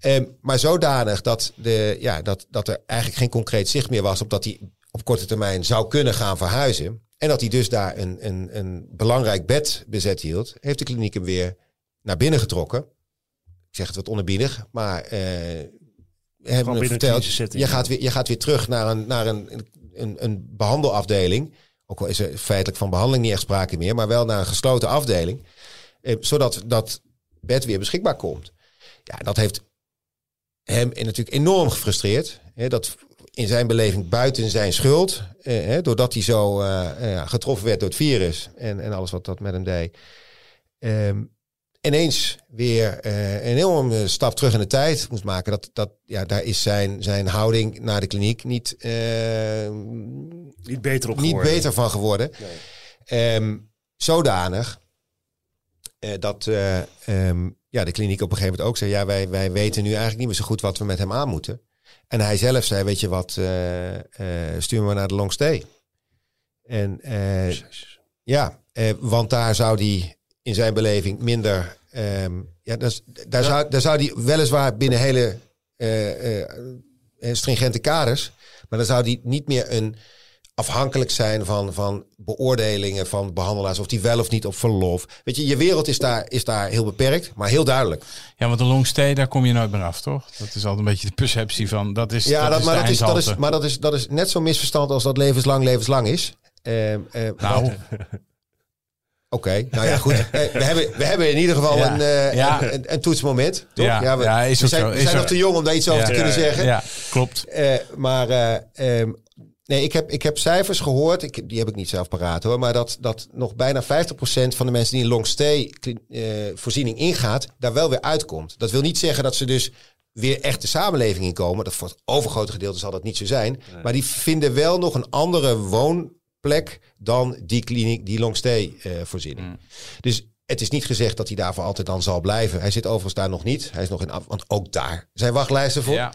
Ehm, maar zodanig dat, de, ja, dat, dat er eigenlijk geen concreet zicht meer was op dat hij op korte termijn zou kunnen gaan verhuizen. En dat hij dus daar een, een, een belangrijk bed bezet hield, heeft de kliniek hem weer naar binnen getrokken. Ik zeg het wat onerbiedig, maar eh hebben verteld, je gaat, weer, je gaat weer terug naar een, naar een, een, een behandelafdeling. Ook al is er feitelijk van behandeling niet echt sprake meer, maar wel naar een gesloten afdeling. Eh, zodat dat bed weer beschikbaar komt. Ja, dat heeft hem natuurlijk enorm gefrustreerd. Hè, dat in zijn beleving buiten zijn schuld. Eh, doordat hij zo eh, eh, getroffen werd door het virus en, en alles wat dat met hem deed. Ehm, ineens weer eh, een enorme stap terug in de tijd moest maken. Dat, dat, ja, daar is zijn, zijn houding naar de kliniek niet, eh, Niet beter op niet geworden. beter van geworden. Ehm, zodanig eh, dat eh, ehm, ja, de kliniek op een gegeven moment ook zei... ja, wij, wij weten nu eigenlijk niet meer zo goed wat we met hem aan moeten. En hij zelf zei, weet je wat, eh, eh, stuur me naar de long stay. En ja, want daar zou hij in zijn beleving minder... ehm, ja, dat is- daar, Zou, daar zou hij weliswaar binnen hele eh, eh, stringente kaders. Maar dan zou die niet meer een afhankelijk zijn van, van beoordelingen van behandelaars. Of die wel of niet op verlof. Weet je, je wereld is daar, is daar heel beperkt, maar heel duidelijk. Ja, want de long stay, daar kom je nooit meer af, toch? Dat is altijd een beetje de perceptie van. Dat is, Ja, dat dat, is maar, de dat is, dat is, maar dat, is, dat is net zo'n misverstand als dat levenslang levenslang is. Eh, Nou, Oké, nou ja, goed. Eh, we, hebben, we hebben in ieder geval Ja. een, eh, Ja. een, een, een toetsmoment. Toch? Ja. we, is zijn, zo, we is zijn zo. nog te jong om daar iets over te kunnen zeggen. ja, klopt. Eh, maar eh, ehm, nee, ik heb, ik heb cijfers gehoord. Ik, die heb ik niet zelf paraat hoor. Maar dat, dat nog bijna 50% van de mensen die een long stay voorziening ingaat, daar wel weer uitkomt. Dat wil niet zeggen dat ze dus weer echt de samenleving inkomen. Dat voor het overgrote gedeelte zal dat niet zo zijn. Maar die vinden wel nog een andere woonplek dan die kliniek, die long stay eh, voorziening. Dus het is niet gezegd dat hij daarvoor altijd dan zal blijven. Hij zit overigens daar nog niet. Hij is nog in af, want ook daar zijn wachtlijsten voor. Ja.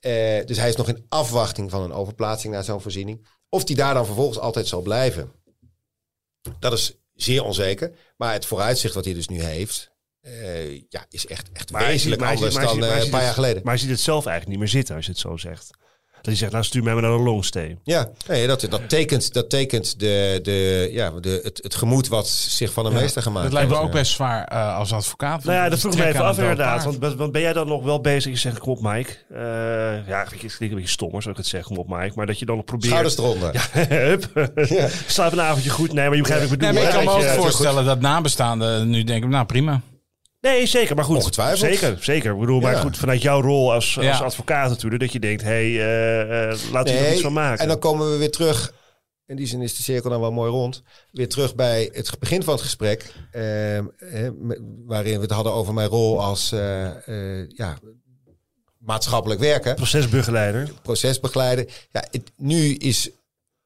Eh, dus hij is nog in afwachting van een overplaatsing naar zo'n voorziening. Of die daar dan vervolgens altijd zal blijven. Dat is zeer onzeker. Maar het vooruitzicht wat hij dus nu heeft, eh, ja, is echt, echt Maar wezenlijk ziet- anders dan ziet- eh, een paar jaar geleden. Maar hij ziet het zelf eigenlijk niet meer zitten als je het zo zegt. Dat hij zegt, nou stuur mij maar naar een longstay. Ja, nee, dat, dat tekent, dat tekent de, de, ja, de, het, het gemoed wat zich van een meester gemaakt Dat lijkt me heeft. ook best zwaar eh, als advocaat. Nou ja, dat vroeg me trekken even af inderdaad. Want, want ben jij dan nog wel bezig? Je zegt, kom op Mike. Eh, ja, je, het klinkt een beetje stommer, zou ik het zeggen, kom op Mike. Maar dat je dan nog probeert... Schouders eronder. Hup. Slaap een avondje goed. Nee, maar je begrijpt wat ik Nee, bedoel. maar ik kan me dat ook je- voorstellen dat nabestaanden nu denken, nou prima. Nee, zeker. Maar goed. Ongetwijfeld. Zeker, zeker. Ik bedoel, maar goed, vanuit jouw rol als, als advocaat natuurlijk, dat je denkt, hé, hey, eh, eh, laten we er iets van maken. En dan komen we weer terug. In die zin is de cirkel dan wel mooi rond. Weer terug bij het begin van het gesprek. ehm, eh, waarin we het hadden over mijn rol als eh, eh, ja, maatschappelijk werker. Procesbegeleider. procesbegeleider. Ja, het, nu is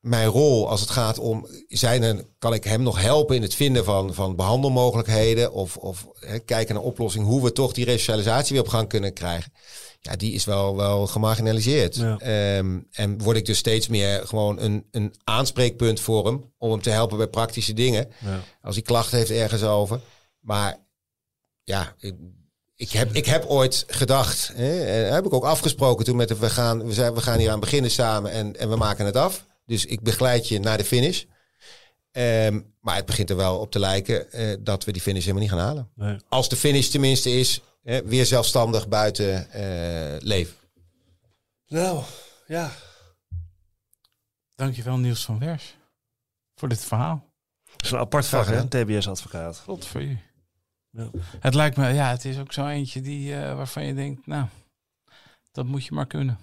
mijn rol als het gaat om zijn er, kan ik hem nog helpen in het vinden van, van behandelmogelijkheden of, of hè, kijken naar oplossing hoe we toch die resocialisatie weer op gang kunnen krijgen. Ja, die is wel, wel gemarginaliseerd. Ja. Ehm, en word ik dus steeds meer gewoon een, een aanspreekpunt voor hem om hem te helpen bij praktische dingen. Ja. Als hij klachten heeft ergens over. Maar ja, ik, ik heb, ik heb ooit gedacht, hè, en heb ik ook afgesproken toen met de, we gaan, we, zijn, we gaan hier aan beginnen samen en, en we maken het af. Dus ik begeleid je naar de finish. Ehm, maar het begint er wel op te lijken eh, dat we die finish helemaal niet gaan halen. Nee. Als de finish tenminste is, hè, weer zelfstandig buiten eh, leven. Nou, ja. Dankjewel Niels van Wers voor dit verhaal. Dat is een apart vak, hè? TBS-advocaat. Tot voor u. Ja. Het lijkt me, ja, het is ook zo eentje die, eh, waarvan je denkt, nou, dat moet je maar kunnen.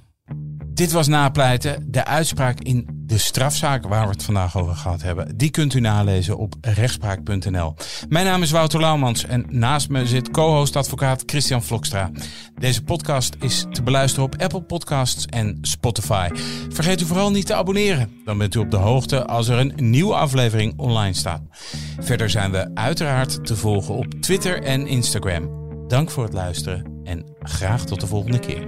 Dit was Napleiten, de uitspraak in de strafzaak waar we het vandaag over gehad hebben. Die kunt u nalezen op rechtspraak.nl. Mijn naam is Wouter Laumans en naast me zit co-host advocaat Christian Vlokstra. Deze podcast is te beluisteren op Apple Podcasts en Spotify. Vergeet u vooral niet te abonneren. Dan bent u op de hoogte als er een nieuwe aflevering online staat. Verder zijn we uiteraard te volgen op Twitter en Instagram. Dank voor het luisteren en graag tot de volgende keer.